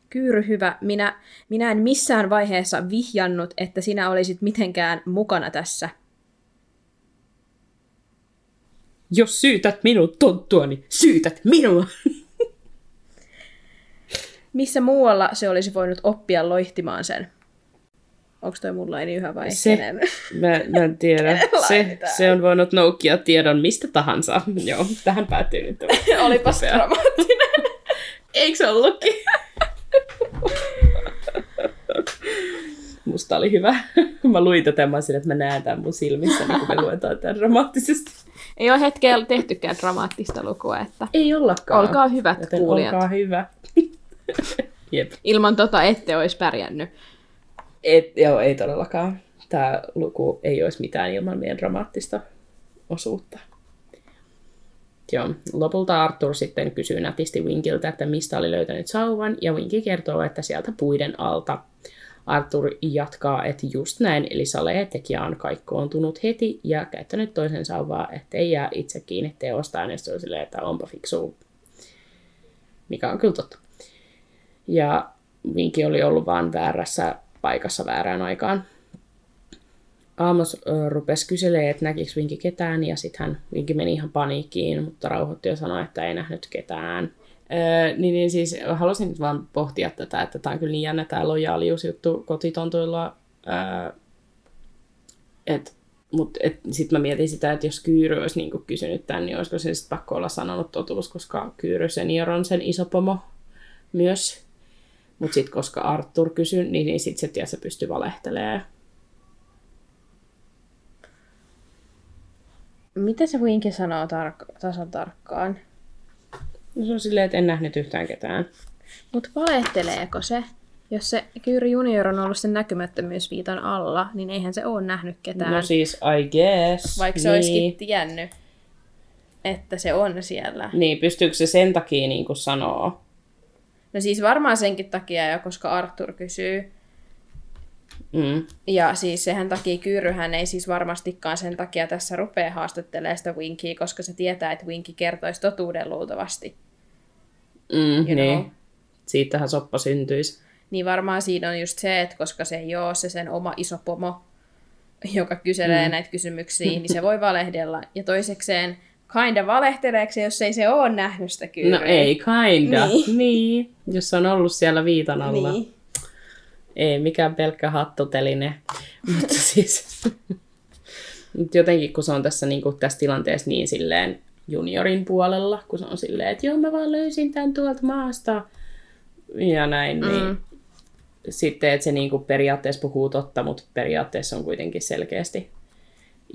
Kyyry hyvä, minä, minä en missään vaiheessa vihjannut, että sinä olisit mitenkään mukana tässä.
Jos syytät minut tonttuani, syytät minua! [LAUGHS]
Missä muualla se olisi voinut oppia loihtimaan sen? Onko toi mun laini yhä vai
Se,
kenen?
mä, mä en [LAUGHS] tiedä. Se, se on voinut noukkia tiedon mistä tahansa. [LAUGHS] Joo, tähän päättyy nyt.
Olipas dramaattinen.
Eikö se ollutkin? [LAUGHS] Musta oli hyvä. [LAUGHS] Mä luin tätä, mä että mä näen tämän mun silmissä, niin kun me luetaan tämän dramaattisesti.
Ei ole hetkellä tehtykään dramaattista lukua, että
Ei ollakaan.
olkaa hyvät
Joten
kuulijat.
olkaa hyvä. [LAUGHS] Jep.
Ilman tota ette olisi pärjännyt.
Et, joo, ei todellakaan. Tämä luku ei olisi mitään ilman meidän dramaattista osuutta. Joo. Lopulta Arthur sitten kysyy nätisti Winkiltä, että mistä oli löytänyt sauvan, ja Winki kertoo, että sieltä puiden alta. Arthur jatkaa, että just näin, eli Sale tekijä on kaikkoontunut heti ja käyttänyt toisen sauvaa, ettei jää itse kiinni teostaan, ja se on silleen, että onpa fiksu, mikä on kyllä totta. Ja Vinki oli ollut vaan väärässä paikassa väärään aikaan. Aamos rupesi kyselemään, että näkikö Vinki ketään, ja sitten hän Vinki meni ihan paniikkiin, mutta rauhoitti ja sanoi, että ei nähnyt ketään. Öö, niin, niin siis halusin nyt vaan pohtia tätä, että tämä on kyllä niin jännä tämä lojaaliusjuttu kotitontuilla. Öö, et, mutta sitten mä mietin sitä, että jos Kyyry olisi niinku kysynyt tämän, niin olisiko se sitten pakko olla sanonut totuus, koska Kyyry senior on sen iso pomo myös. Mutta sitten koska Arthur kysyi, niin, niin sitten se tiedä, se pystyy valehtelemaan.
Mitä se Winki sanoo tark- tasan tarkkaan?
No se on silleen, että en nähnyt yhtään ketään.
Mutta valehteleeko se? Jos se Kyyri Junior on ollut sen näkymättömyysviitan alla, niin eihän se ole nähnyt ketään.
No siis, I guess.
Vaikka se
niin.
olisikin tiennyt, että se on siellä.
Niin, pystyykö se sen takia niin kuin sanoo?
No siis varmaan senkin takia koska Arthur kysyy.
Mm.
Ja siis sehän takia Kyyryhän ei siis varmastikaan sen takia tässä rupea haastattelemaan sitä Winkiä, koska se tietää, että Winki kertoisi totuuden luultavasti.
Mm,
You
niin.
know.
Siitähän soppa syntyisi.
Niin varmaan siinä on just se, että koska se ei ole se sen oma iso pomo, joka kyselee mm. näitä kysymyksiä, niin se voi valehdella. Ja toisekseen, kinda valehteleeko se, jos ei se ole nähnyt sitä Kyyryä?
No ei, kinda.
Niin.
niin. Jos se on ollut siellä viitan alla.
Niin.
Ei mikään pelkkä hattuteline. Mutta siis... Jotenkin kun se on tässä, niin kuin, tässä tilanteessa niin silleen juniorin puolella, kun se on silleen, että joo mä vaan löysin tämän tuolta maasta ja näin, niin
Mm.
sitten, että se niin kuin periaatteessa puhuu totta, mutta periaatteessa on kuitenkin selkeästi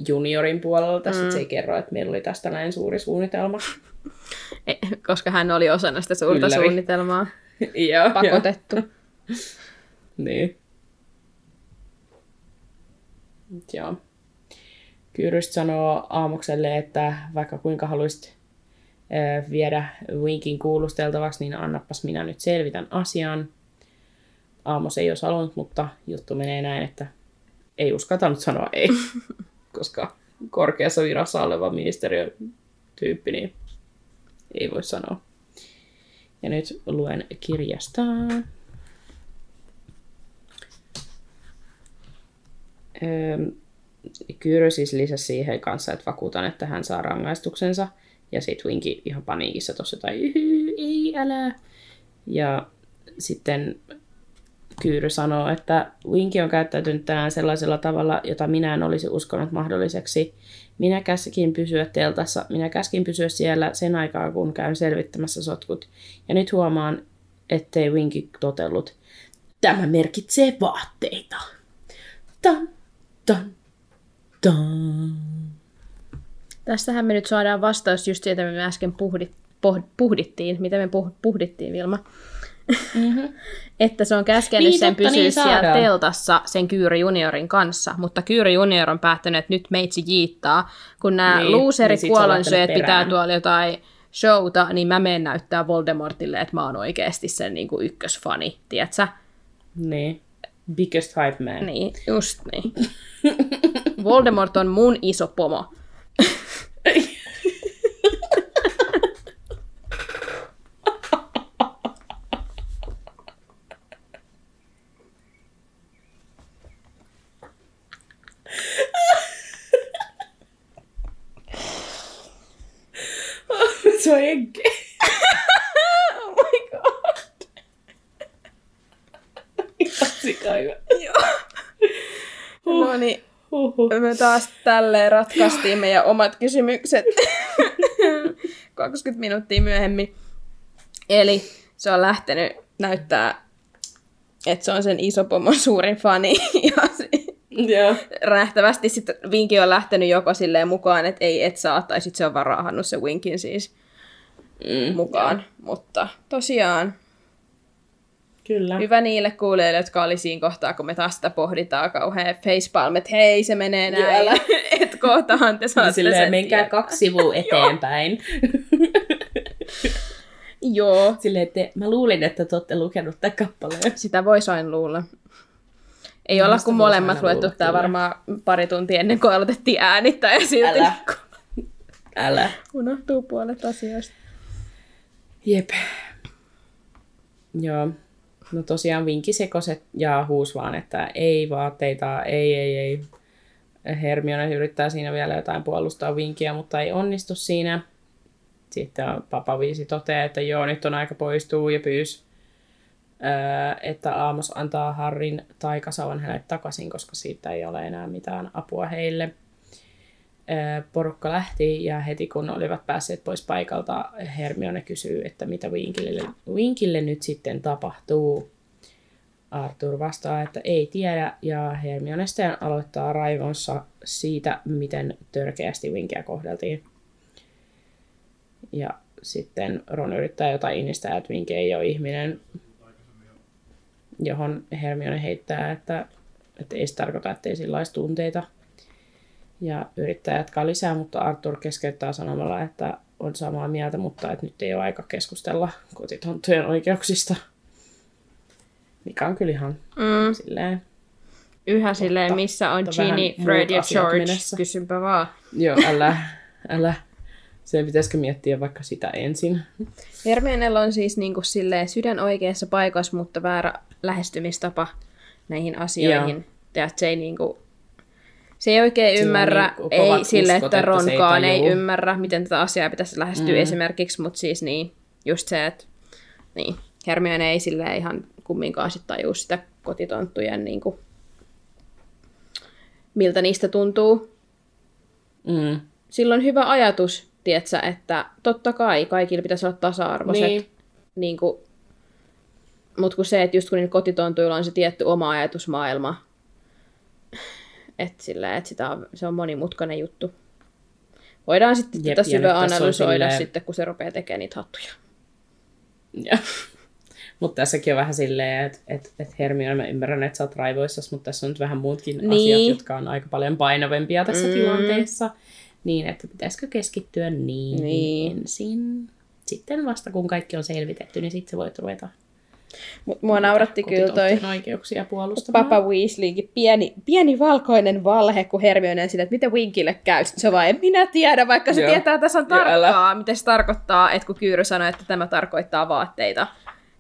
juniorin puolella. Tässä mm. se ei kerro, että meillä oli tästä näin suuri suunnitelma.
E- koska hän oli osana sitä suurta
Ylläri.
suunnitelmaa. [LAUGHS]
Joo,
pakotettu. [LAUGHS]
Niin. Joo. Kyyryst sanoo aamukselle, että vaikka kuinka haluaisit viedä Winkin kuulusteltavaksi, niin annapas minä nyt selvitän asian. Aamos ei olisi halunnut, mutta juttu menee näin, että ei uskaltanut sanoa ei, [LAUGHS] koska korkeassa virassa oleva ministeriötyyppi, niin ei voi sanoa. Ja nyt luen kirjasta. Öö, Kyyrö siis lisäsi siihen kanssa, että vakuutan, että hän saa rangaistuksensa. Ja sitten Winki ihan paniikissa tuossa tai ei, älä. Ja sitten Kyyry sanoo, että Winki on käyttäytynyt tänään sellaisella tavalla, jota minä en olisi uskonut mahdolliseksi. Minä käskin pysyä teltassa, minä käskin pysyä siellä sen aikaa, kun käyn selvittämässä sotkut. Ja nyt huomaan, ettei Winki totellut. Tämä merkitsee vaatteita. Tan, tan, tan.
Tästähän me nyt saadaan vastaus just siitä, mitä me äsken puhdit, poh, puhdittiin. Mitä me puh, puhdittiin, Vilma?
Mm-hmm. [LAUGHS]
että se on käskenyt
Niin,
sen
totta,
pysyä
niin
siellä
saadaan.
teltassa sen Kyyry Juniorin kanssa, mutta Kyyry Junior on päättänyt, että nyt meitsi jiittaa. Kun nämä
Niin,
niin, luuserit
niin
kuolonsyöt pitää tuolla jotain showta, niin mä menen näyttää Voldemortille, että mä oon oikeasti sen niin kuin ykkösfani, tiedätkö?
Niin. Biggest hype man.
Niin, just niin. Voldemort on mun iso pomo. [LAUGHS]
se on egg.
Oh my god.
Ihan sikaiva.
No niin,
Huhhuh.
me taas tälleen ratkaistiin meidän omat kysymykset [LAUGHS] 20 minuuttia myöhemmin. Eli se on lähtenyt näyttää, että se on sen isopomon suurin fani. [LAUGHS] Ja se,
Joo.
nähtävästi sitten Vinki on lähtenyt joko silleen mukaan, että ei et saa, tai sitten se on vaan raahannut se Winkin siis
Mm,
mukaan. Mutta tosiaan,
Kyllä.
hyvä niille kuulijoille, jotka oli siinä kohtaa, kun me taas sitä pohditaan kauhean facepalm, että hei, se menee näin. [LAUGHS] Että kohtahan te saatte
Silleen,
sen
menkää
tietää.
kaksi sivua [LAUGHS] eteenpäin. [LAUGHS]
Joo,
Silleen, että mä luulin, että te olette lukenut tämän kappaleen.
sitä voisi aina luulla. Ei olla kuin molemmat luettu
luulla,
tämä
kyllä.
varmaan pari tuntia ennen kuin aloitettiin äänittää ja silti
Älä. Älä.
unohtuu puolet asioista.
Jep. Joo. No tosiaan vinkki sekoset ja huus vaan, että ei vaatteita, ei, ei, ei. Hermione yrittää siinä vielä jotain puolustaa vinkiä, mutta ei onnistu siinä. Sitten Papa Viisi toteaa, että joo, nyt on aika poistuu ja pyys, öö, että Aamos antaa Harrin taikasavan hänelle takaisin, koska siitä ei ole enää mitään apua heille. Porukka lähti ja heti kun olivat päässeet pois paikalta, Hermione kysyy, että mitä Winkille, Winkille nyt sitten tapahtuu. Arthur vastaa, että ei tiedä, ja Hermione sitten aloittaa raivonsa siitä, miten törkeästi Winkia kohdeltiin. Ja sitten Ron yrittää jotain inistää, että Wink ei ole ihminen, johon Hermione heittää, että, että ei se tarkoita, että ei sillä olisi tunteita. Ja yrittää jatkaa lisää, mutta Arthur keskeyttää sanomalla, että on samaa mieltä, mutta että nyt ei ole aika keskustella kotitonttujen oikeuksista. Mikä on kyllä ihan
Mm.
silleen,
Yhä silleen, missä on
mutta
Ginny, Fred ja George.
menossa.
Kysynpä vaan.
joo, älä, älä. Se pitäisikö miettiä vaikka sitä ensin.
Hermionella on siis niinku silleen sydän oikeassa paikassa, mutta väärä lähestymistapa näihin asioihin. Ja että se ei niinku, se ei oikein
on
ymmärrä,
niinku
ei sille,
uskot,
että
se ei
Ronkaan ei,
tajuu.
ymmärrä, miten tätä asiaa pitäisi lähestyä mm. esimerkiksi, mutta siis niin, just se, että niin, Hermione ei silleen ihan kumminkaan sit tajuu sitä kotitonttujen niinku, miltä niistä tuntuu.
Mm.
Silloin hyvä ajatus, tietsä, että totta kai kaikilla pitäisi olla tasa-arvoiset.
Niin.
Niin kuin, mutta kun se, että just kun niillä kotitontuilla on se tietty oma ajatusmaailma, että sillä, että sitä on, se on monimutkainen juttu. Voidaan sitten
Jep,
tätä
ja nyt
syvä
tässä on
analysoida
silleen-
sitten, kun se rupeaa tekemään niitä hattuja.
Ja. [LAUGHS] Mutta tässäkin on vähän silleen, että et, et Hermione, mä ymmärrän, että sä oot raivoissas, mutta tässä on nyt vähän muutkin
Niin.
asiat, jotka on aika paljon painavempia tässä
Mm.
tilanteessa. Niin, että pitäisikö keskittyä
Niin.
niin. ensin. Sitten vasta kun kaikki on selvitetty, niin sitten sä voit ruveta
Mut mua nauratti kyllä toi
oikeuksia puolustamaan.
Papa Weasleykin pieni, pieni valkoinen valhe, kun Hermione on sille, että miten Winkille käy. Sitten se vaan, en minä tiedä, vaikka se
Joo.
tietää tasan
Joo, älä.
tarkkaa, mitä se tarkoittaa, että kun Kyyry sanoi, että tämä tarkoittaa vaatteita.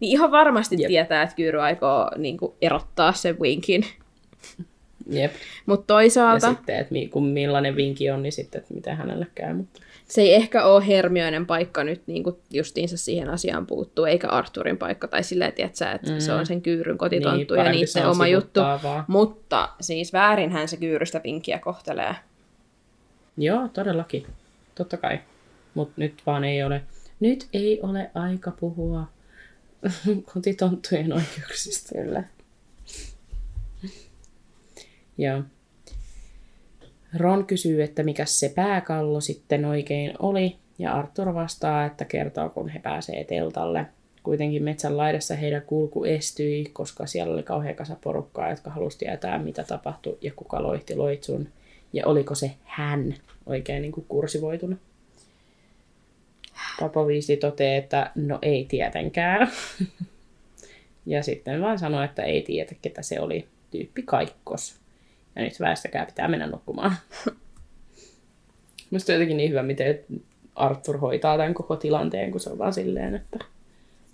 Niin ihan varmasti
Jep.
tietää, että Kyyry aikoo niin kuin, erottaa sen Winkin.
Jep.
Mutta
Ja
toisaalta
sitten, että mi- kun millainen vinki on, niin sitten, että mitä hänelle käy. Mutta...
se ei ehkä ole Hermionen paikka nyt niin kuin justiinsa siihen asiaan puuttuu, eikä Arturin paikka. Tai silleen, tiedätkö, että mm. se on sen Kyyryn kotitonttu
Niin,
ja niiden
on
oma juttu.
vaan.
Mutta siis väärinhän se Kyyrystä Winkiä kohtelee.
Joo, todellakin. Totta kai. Mutta nyt vaan ei ole, nyt ei ole aika puhua [LAUGHS] kotitonttujen oikeuksista.
Kyllä.
Joo. Ron kysyy, että mikä se pääkallo sitten oikein oli, ja Arthur vastaa, että kertoo, kun he pääsee teltalle. Kuitenkin metsän laidassa heidän kulku estyi, koska siellä oli kauhean kasa porukkaa, jotka halusi tietää, mitä tapahtui ja kuka loihti loitsun. Ja oliko se hän oikein niin kuin kursivoitunut. Papa Viisi toteaa, että no ei tietenkään. [LAUGHS] ja sitten vaan sanoi, että ei tiedä, ketä se oli. Tyyppi kaikkos. Ja nyt väestäkää pitää mennä nukkumaan. [LAUGHS] Musta on jotenkin niin hyvä, miten Arthur hoitaa tämän koko tilanteen, kun se on vaan silleen, että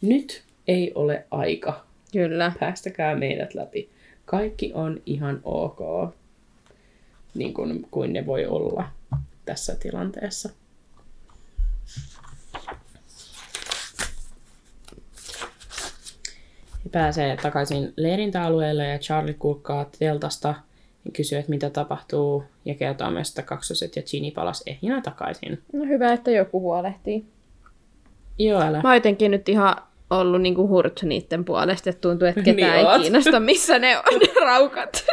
nyt ei ole aika.
Kyllä.
Päästäkää meidät läpi. Kaikki on ihan ok, niin kuin, kuin ne voi olla tässä tilanteessa. He pääsee takaisin leirintäalueelle ja Charlie kurkkaa teltasta kysyy, että mitä tapahtuu ja kertoo myös, että kaksoset ja Ginny palas ehjinä takaisin.
No hyvä, että joku huolehtii.
Joo, älä.
Mä oon jotenkin nyt ihan ollut niinku hurt niiden puolesta, että tuntuu, että ketään
Niin
ei
oot.
kiinnosta, missä ne on ne raukat.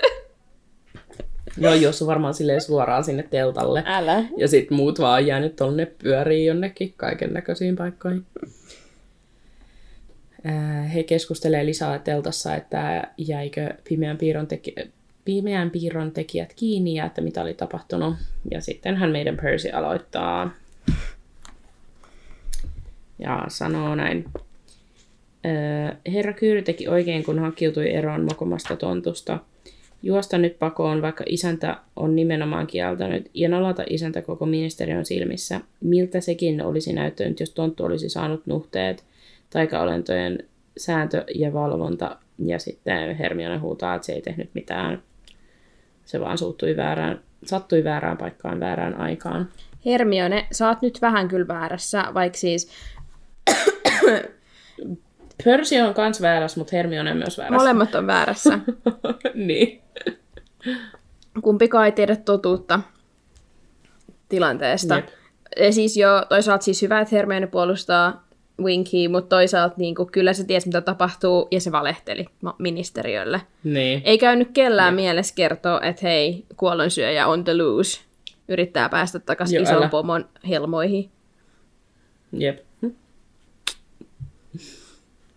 Joo, jos suoraan silleen suoraan sinne teltalle.
Älä.
Ja sitten muut vaan on jäänyt tonne pyöriin jonnekin kaiken näköisiin paikkoihin. Ää, He keskustelee lisää teltassa, että jäikö pimeän piirron, teki- pimeän piirron tekijät kiinni ja että mitä oli tapahtunut. Ja sitten hän meidän Percy aloittaa ja sanoo näin. Herra Kyyry teki oikein, kun hakiutui eroon mokomasta tontusta. Juosta nyt pakoon, vaikka isäntä on nimenomaan kieltänyt, ja nolata isäntä koko ministeriön silmissä. Miltä sekin olisi näyttänyt, jos tonttu olisi saanut nuhteet, taikaolentojen sääntö ja valvonta, ja sitten Hermione huutaa, että se ei tehnyt mitään. Se vaan suuttui väärään, sattui väärään paikkaan väärään aikaan.
Hermione, sä oot nyt vähän kyllä väärässä, vaikka siis [COUGHS]
Percy on kans väärässä, mutta Hermione on myös väärässä.
molemmat on väärässä. [LAUGHS]
niin.
Kumpikaan ei tiedä totuutta tilanteesta.
Jep.
Ja siis jo toisaalta siis hyvä, että Hermione puolustaa Winky, mutta toisaalta niin kuin, kyllä se tiesi, mitä tapahtuu, ja se valehteli ministeriölle.
Niin.
Ei käynyt kellään mielessä kertoa, että hei, kuollonsyöjä on the loose. Yrittää päästä takaisin ison
älä.
pomon helmoihin.
Jep.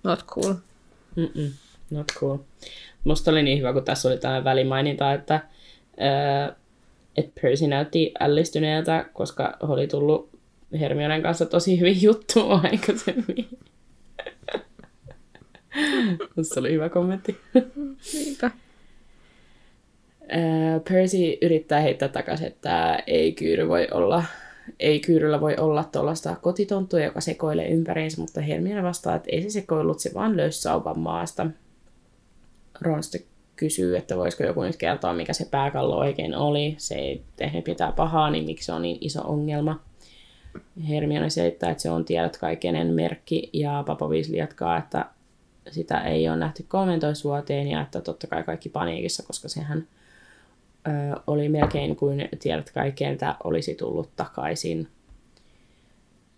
Not cool.
Mm-mm. Not cool. Musta oli niin hyvä, kun tässä oli tämä välimaininta, että, ää, että Percy näytti ällistyneeltä, koska oli tullut Hermionen kanssa tosi hyvin juttu [LAUGHS] aikaisemmin. Musta oli hyvä kommentti.
Niinpä.
Percy yrittää heittää takaisin, että ei kyyry voi olla, ei kyyryllä voi olla tuollaista kotitonttua, joka sekoilee ympäriinsä, mutta Hermione vastaa, että ei se sekoillut, se vaan löysi sauvan maasta. Ron sitten kysyy, että voisiko joku nyt kertoa, mikä se pääkallo oikein oli. Se ei tehnyt mitään pahaa, niin miksi se on niin iso ongelma. Hermione selittää, että se on tiedät kaikenen merkki, ja Papa Weasley jatkaa, että sitä ei ole nähty 13 vuoteen, ja että totta kai kaikki paniikissa, koska sehän ö, oli melkein kuin tiedät kaikkeentä olisi tullut takaisin.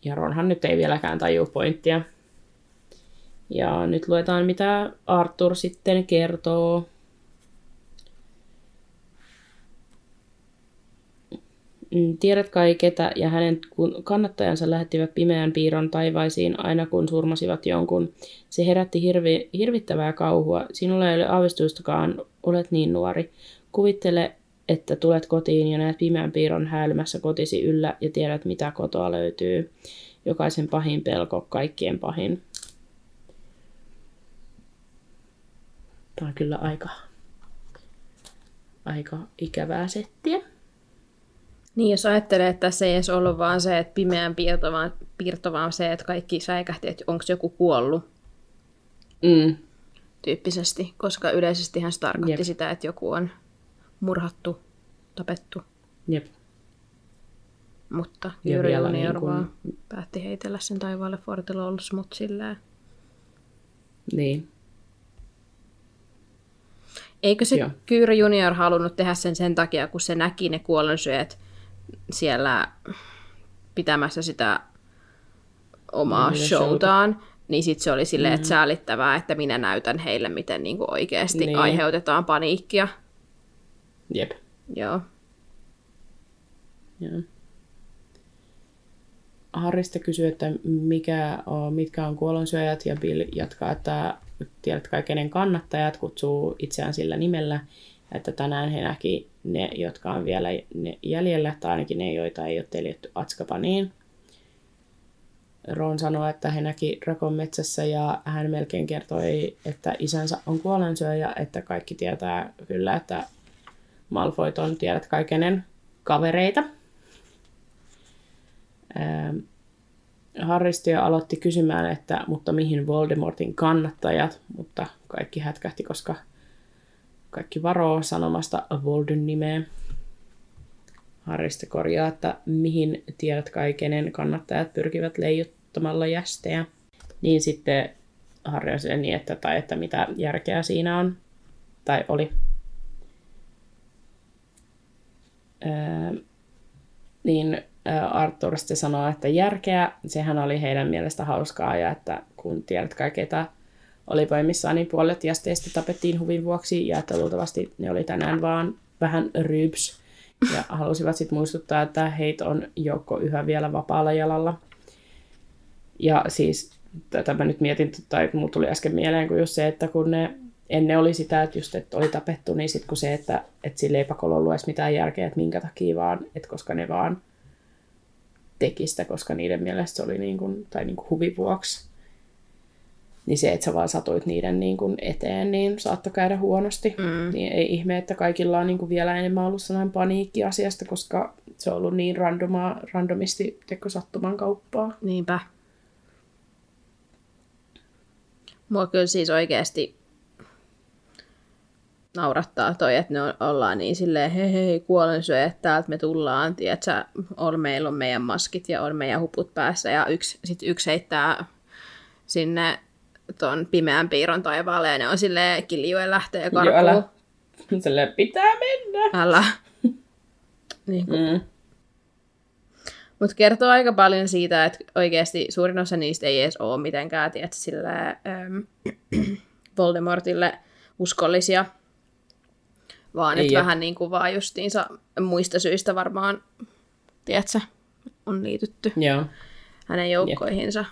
Ja Ronhan nyt ei vieläkään tajua pointtia. Ja nyt luetaan, mitä Arthur sitten kertoo. Tiedät kai ketä ja hänen kannattajansa lähettivät pimeän piirron taivaisiin aina kun surmasivat jonkun. Se herätti hirvi, hirvittävää kauhua. Sinulla ei ole aavistustakaan, olet niin nuori. Kuvittele, että tulet kotiin ja näet pimeän piirron häilymässä kotisi yllä ja tiedät mitä kotoa löytyy. Jokaisen pahin pelko, kaikkien pahin. Tämä on kyllä aika, aika ikävää settiä.
Niin, jos ajattelee, että tässä ei edes ollut vaan se, että pimeän piirto, vaan, piirto, vaan se, että kaikki säikähti, että onko joku kuollut
Mm.
tyyppisesti, koska yleisesti se tarkoitti
Jep.
sitä, että joku on murhattu, tapettu,
Jep.
mutta
Ja
Jyri Junior
niin kun-
päätti heitellä sen taivaalle Fortilollus, mutta silleen.
Niin.
Eikö se
Joo.
Kyyri Junior halunnut tehdä sen sen takia, kun se näki ne kuollonsyöt siellä pitämässä sitä omaa
Niin,
showtaan, niin sitten se oli silleen, että säälittävää, että minä näytän heille, miten niinku oikeasti
Niin.
aiheutetaan paniikkia.
Jep.
Joo.
Joo. Harri sitten kysyy, että mikä on, mitkä on kuollonsyöjät, ja Bill jatkaa, että tiedät kai kenen kannattajat kutsuu itseään sillä nimellä, että tänään he näki ne, jotka on vielä ne jäljellä, tai ainakin ne, joita ei ole teljetty Atskapaniin. Ron sanoi, että he näki Rakon metsässä ja hän melkein kertoi, että isänsä on kuollonsyöjä, että kaikki tietää kyllä, että Malfoyt on tiedät kaikenen kavereita. Ähm, aloitti kysymään, että mutta mihin Voldemortin kannattajat, mutta kaikki hätkähti, koska kaikki varoo sanomasta Voldyn nimeä. Harriste korjaa, että mihin tiedät kai kenen kannattajat pyrkivät leijuttamalla jästejä. Niin sitten Harri on niin, että, tai että mitä järkeä siinä on, tai oli. Öö, niin Arthur sitten sanoo, että järkeä, sehän oli heidän mielestä hauskaa ja että kun tiedät kai ketä oli voimissaan, niin puolet jästeistä tapettiin huvin vuoksi ja että luultavasti ne oli tänään vaan vähän ryyps ja halusivat sitten muistuttaa, että heitä on joukko yhä vielä vapaalla jalalla. Ja siis tätä mä nyt mietin, tai mulla tuli äsken mieleen, kun just se, että kun ne ennen oli sitä, että just, että oli tapettu, niin sitten kun se, että, että sillä ei pakolla ollut edes mitään järkeä, että minkä takia vaan, että koska ne vaan teki sitä, koska niiden mielestä se oli niin kuin, tai niin kuin huvin vuoksi. Niin se, että sä vaan satuit niiden niin kuin eteen, niin saattoi käydä huonosti. Mm. Niin ei ihme, että kaikilla on niin kuin vielä enemmän ollut sellainen paniikki asiasta, koska se on ollut niin randomaa, randomisti teko sattuman kauppaa.
Niinpä. Mua kyllä siis oikeasti naurattaa toi, että ne on, ollaan niin silleen, hei hei, kuolensyöjät, täältä me tullaan, tiedätkö, on, meillä on meidän maskit ja on meidän huput päässä, ja yksi, sit yksi heittää sinne ton pimeän piirron taivaalle, ja ne on silleen kiljuen lähtee
Joo, älä. [LAUGHS]
karkuun.
Silleen pitää mennä.
Älä. [LAUGHS] niin kuin
Mm.
Mutta kertoo aika paljon siitä, että oikeasti suurin osa niistä ei edes ole mitenkään tiedät, sille, ähm, [CLEARS THROAT] Voldemortille uskollisia, vaan että
jep.
vähän niin kuin vaan justiinsa muista syistä varmaan, tiedätkö, on liitytty
Joo.
hänen joukkoihinsa.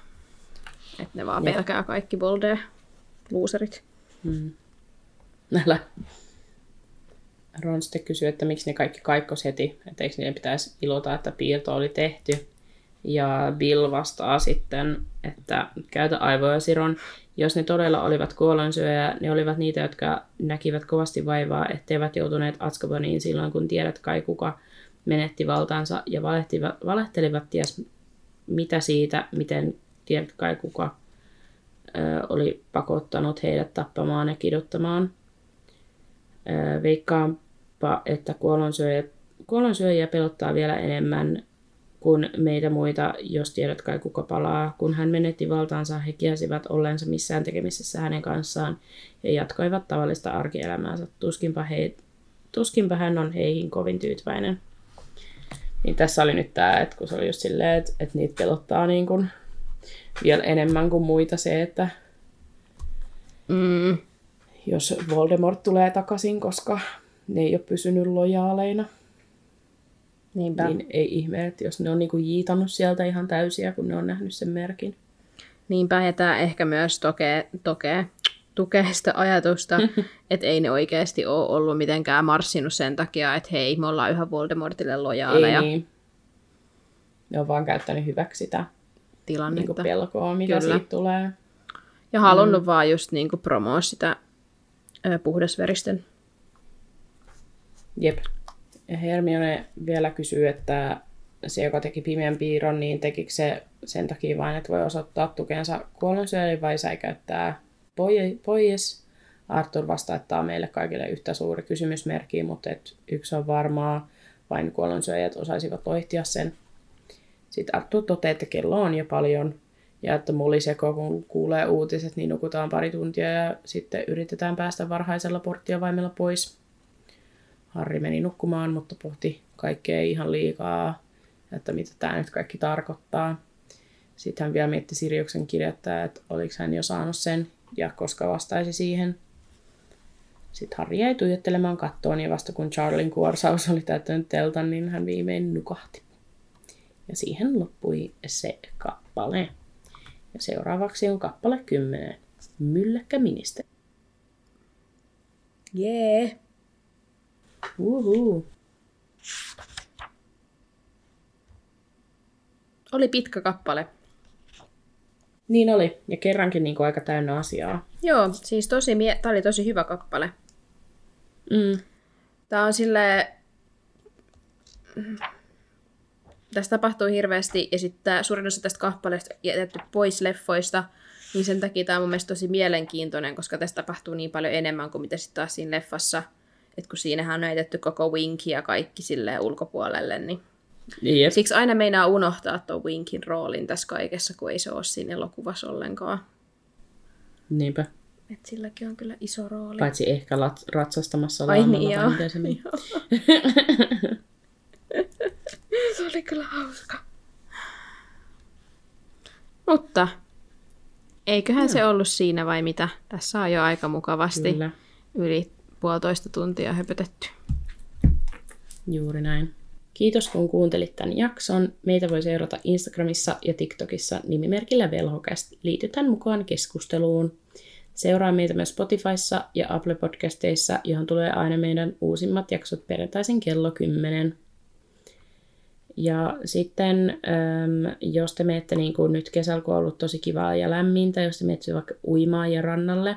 Että ne vaan pelkää kaikki Voldea, luuserit.
Älä. Ron sitten kysyi, että miksi ne kaikki kaikkos heti, että eikö niiden pitäisi ilota, että piirto oli tehty. Ja Bill vastaa sitten, että käytä aivoja Siron. Jos ne todella olivat kuolonsyöjä, ne olivat niitä, jotka näkivät kovasti vaivaa, etteivät joutuneet Azkabaniin silloin, kun tiedät kai kuka menetti valtaansa ja valehtelivat ties mitä siitä, miten tiedät kai kuka ö, oli pakottanut heidät tappamaan ja kiduttamaan. Ö, Veikkaanpa, että kuollonsyöjä, kuollonsyöjiä pelottaa vielä enemmän kuin meitä muita, jos tiedät kai kuka palaa. Kun hän menetti valtaansa, he kielsivät ollensa missään tekemisessä hänen kanssaan ja jatkoivat tavallista arkielämäänsä. Tuskinpa, he, tuskinpa hän on heihin kovin tyytyväinen. Niin tässä oli nyt tämä, että kun se oli just silleen, että, että niitä pelottaa niin kuin vielä enemmän kuin muita se, että
Mm,
jos Voldemort tulee takaisin, koska ne ei ole pysynyt lojaaleina.
Niinpä.
Niin ei ihme, että jos ne on niinku jiitannut sieltä ihan täysiä, kun ne on nähnyt sen merkin.
Niinpä, ja tämä ehkä myös tokee, tokee, tukee sitä ajatusta, [LAUGHS] että ei ne oikeasti ole ollut mitenkään marssinut sen takia, että hei, me ollaan yhä Voldemortille lojaaleja
Ei niin. Ne on vaan käyttänyt hyväksi sitä
tilannetta.
niinku pelkoa, mitä
Kyllä.
siitä tulee.
Ja halunnut mm. vaan just niinku promoa sitä ö, puhdasveristen.
Jep. Ja Hermione vielä kysyy, että se, joka teki pimeän piirron, niin tekikö se sen takia vain, että voi osoittaa tukensa kuollonsyöjille vai säikäyttää poi- pois. Arthur vastaa, että tämä on meille kaikille yhtä suuri kysymysmerkki, mutta et yksi on varmaa, vain kuollonsyöjät osaisivat loihtia sen. Sitten Arthur toteaa, että kello on jo paljon ja että Molly seko, kun kuulee uutiset, niin nukutaan pari tuntia ja sitten yritetään päästä varhaisella porttiavaimella pois. Harri meni nukkumaan, mutta pohti kaikkea ihan liikaa, että mitä tämä nyt kaikki tarkoittaa. Sitten hän vielä mietti Siriuksen kirjettä, että oliko hän jo saanut sen ja koska vastaisi siihen. Sitten Harri jäi tuijottelemaan kattoon ja vasta kun Charlin kuorsaus oli täyttänyt teltan, niin hän viimein nukahti. Ja siihen loppui se kappale. Ja seuraavaksi on kappale 10. Mylläkkä ministeri.
Jee. Yeah.
Uhu.
Oli pitkä kappale.
Niin oli. Ja kerrankin niin kuin aika täynnä asiaa.
Joo, siis tosi mie- tää oli tosi hyvä kappale.
Mm.
Tää on sille Tässä tapahtuu hirveästi, ja sitten suurin osa tästä kappaleesta jätetty pois leffoista, niin sen takia tämä on mun mielestä tosi mielenkiintoinen, koska tässä tapahtuu niin paljon enemmän kuin mitä sitten taas siinä leffassa. Et kun siinähän on jätetty koko Winki ja kaikki silleen ulkopuolelle, niin
Jep.
siksi aina meinaa unohtaa tuon Winkin roolin tässä kaikessa, kun ei se ole siinä elokuvassa ollenkaan.
Niinpä.
Et silläkin on kyllä iso rooli.
Paitsi ehkä lat- ratsastamassa
Ai niin, joo. [LAUGHS] [LAUGHS] [LAUGHS]
se
oli kyllä hauska. Mutta eiköhän se ollut siinä vai mitä? Tässä on jo aika mukavasti
Kyllä.
yli puolitoista tuntia höpötetty.
Juuri näin. Kiitos kun kuuntelit tämän jakson. Meitä voi seurata Instagramissa ja TikTokissa nimimerkillä Velhokäst. Liitytään mukaan keskusteluun. Seuraa meitä myös Spotifyssa ja Apple Podcasteissa, johon tulee aina meidän uusimmat jaksot perjantaisin kello 10. Ja sitten, jos te menette niin kuin nyt kesällä, kun on ollut tosi kivaa ja lämmintä, jos te menette vaikka uimaan ja rannalle,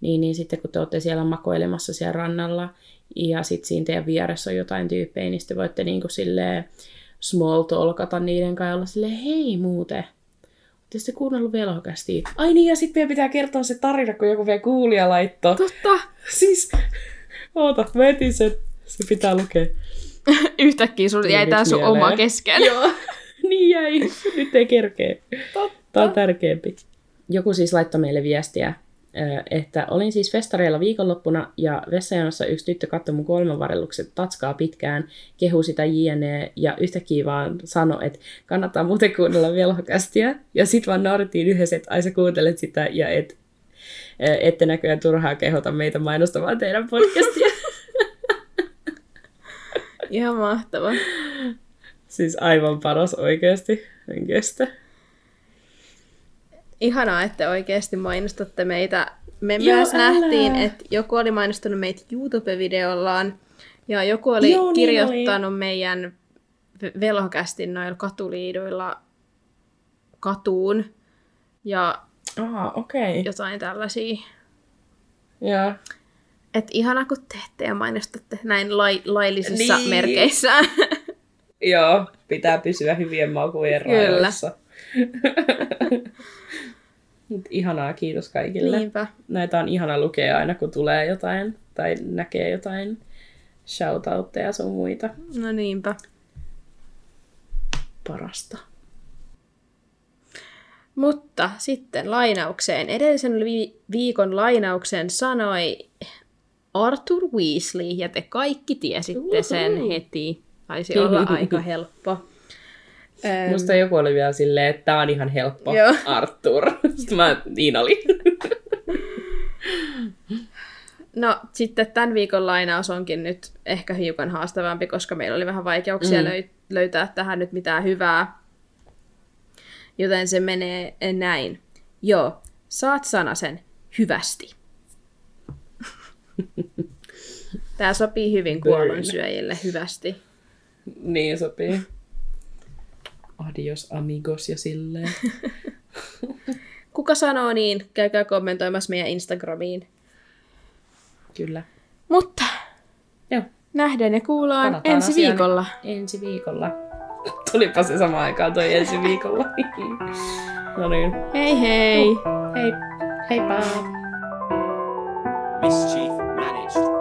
niin, niin sitten kun te olette siellä makoilemassa siellä rannalla, ja sitten siinä teidän vieressä on jotain tyyppejä, niin sitten voitte niin kuin silleen small talkata niiden kanssa ja olla silleen, hei muuten, Oletteko te kuunnellut velhokästi? Ai niin, ja sitten meidän pitää kertoa se tarina, kun joku vielä kuulija laittoi.
Totta!
Siis, oota, mä etin sen. Se pitää lukea. [LAUGHS]
Yhtäkkiä sun jäi tää sun
mieleen.
oma kesken.
Joo, [LAUGHS] niin jäi. Nyt ei kerkee.
Totta.
Tämä on tärkeämpi. Joku siis laittoi meille viestiä, että olin siis festareilla viikonloppuna ja vessajonossa yksi tyttö katsoi mun kolmenvarellukset tatskaa pitkään, kehu sitä jne. ja yhtäkkiä vaan sanoi, että kannattaa muuten kuunnella velhokästiä. Ja sit vaan naurettiin yhdessä, että ai sä kuuntelet sitä ja et, ette näköjään turhaa kehota meitä mainostamaan teidän podcastia. [LAUGHS]
Ihan mahtava.
siis aivan paras oikeasti. En kestä.
Ihanaa, että oikeasti mainostatte meitä. Me
Joo,
myös
älä.
nähtiin, että joku oli mainostanut meitä YouTube-videollaan ja joku oli
Joo, niin
kirjoittanut meidän ve- velhokästin noilla katuliiduilla katuun ja
Ah, okei. Okay.
jotain tällaisia.
Joo.
Et ihana kun teette ja mainostatte näin lai- laillisissa
Niin.
merkeissä. [LAUGHS]
Joo, pitää pysyä hyvien makujen
Kyllä.
rajoissa. [LAUGHS] Mut Ihanaa, kiitos kaikille.
Niinpä.
Näitä on ihana lukea aina, kun tulee jotain tai näkee jotain shoutoutteja sun muita.
No niinpä.
Parasta.
Mutta sitten lainaukseen. Edellisen vi- viikon lainauksen sanoi Arthur Weasley, ja te kaikki tiesitte sen heti. Taisi olla aika helppo. Öm,
Musta joku oli vielä silleen, että tää on ihan helppo.
Joo.
Arthur. [LAUGHS] Sitten mä, niin oli. [LAUGHS]
No sitten tämän viikon lainaus onkin nyt ehkä hiukan haastavampi, koska meillä oli vähän vaikeuksia mm. löy- löytää tähän nyt mitään hyvää. Joten se menee näin. Joo, saat sanasen hyvästi. Tämä sopii hyvin kuollonsyöjille hyvästi.
Niin sopii. Adios amigos ja silleen. [LAUGHS]
Kuka sanoo niin, käykää kommentoimassa meidän Instagramiin.
Kyllä.
Mutta
Joo.
nähdään ja kuullaan
Palataan
ensi
asiaan
viikolla.
Ensi viikolla. [LAUGHS] Tulipa se sama aikaan toi ensi viikolla. [LAUGHS] no niin.
Hei hei!
Hei. Heippa.
Mischief managed.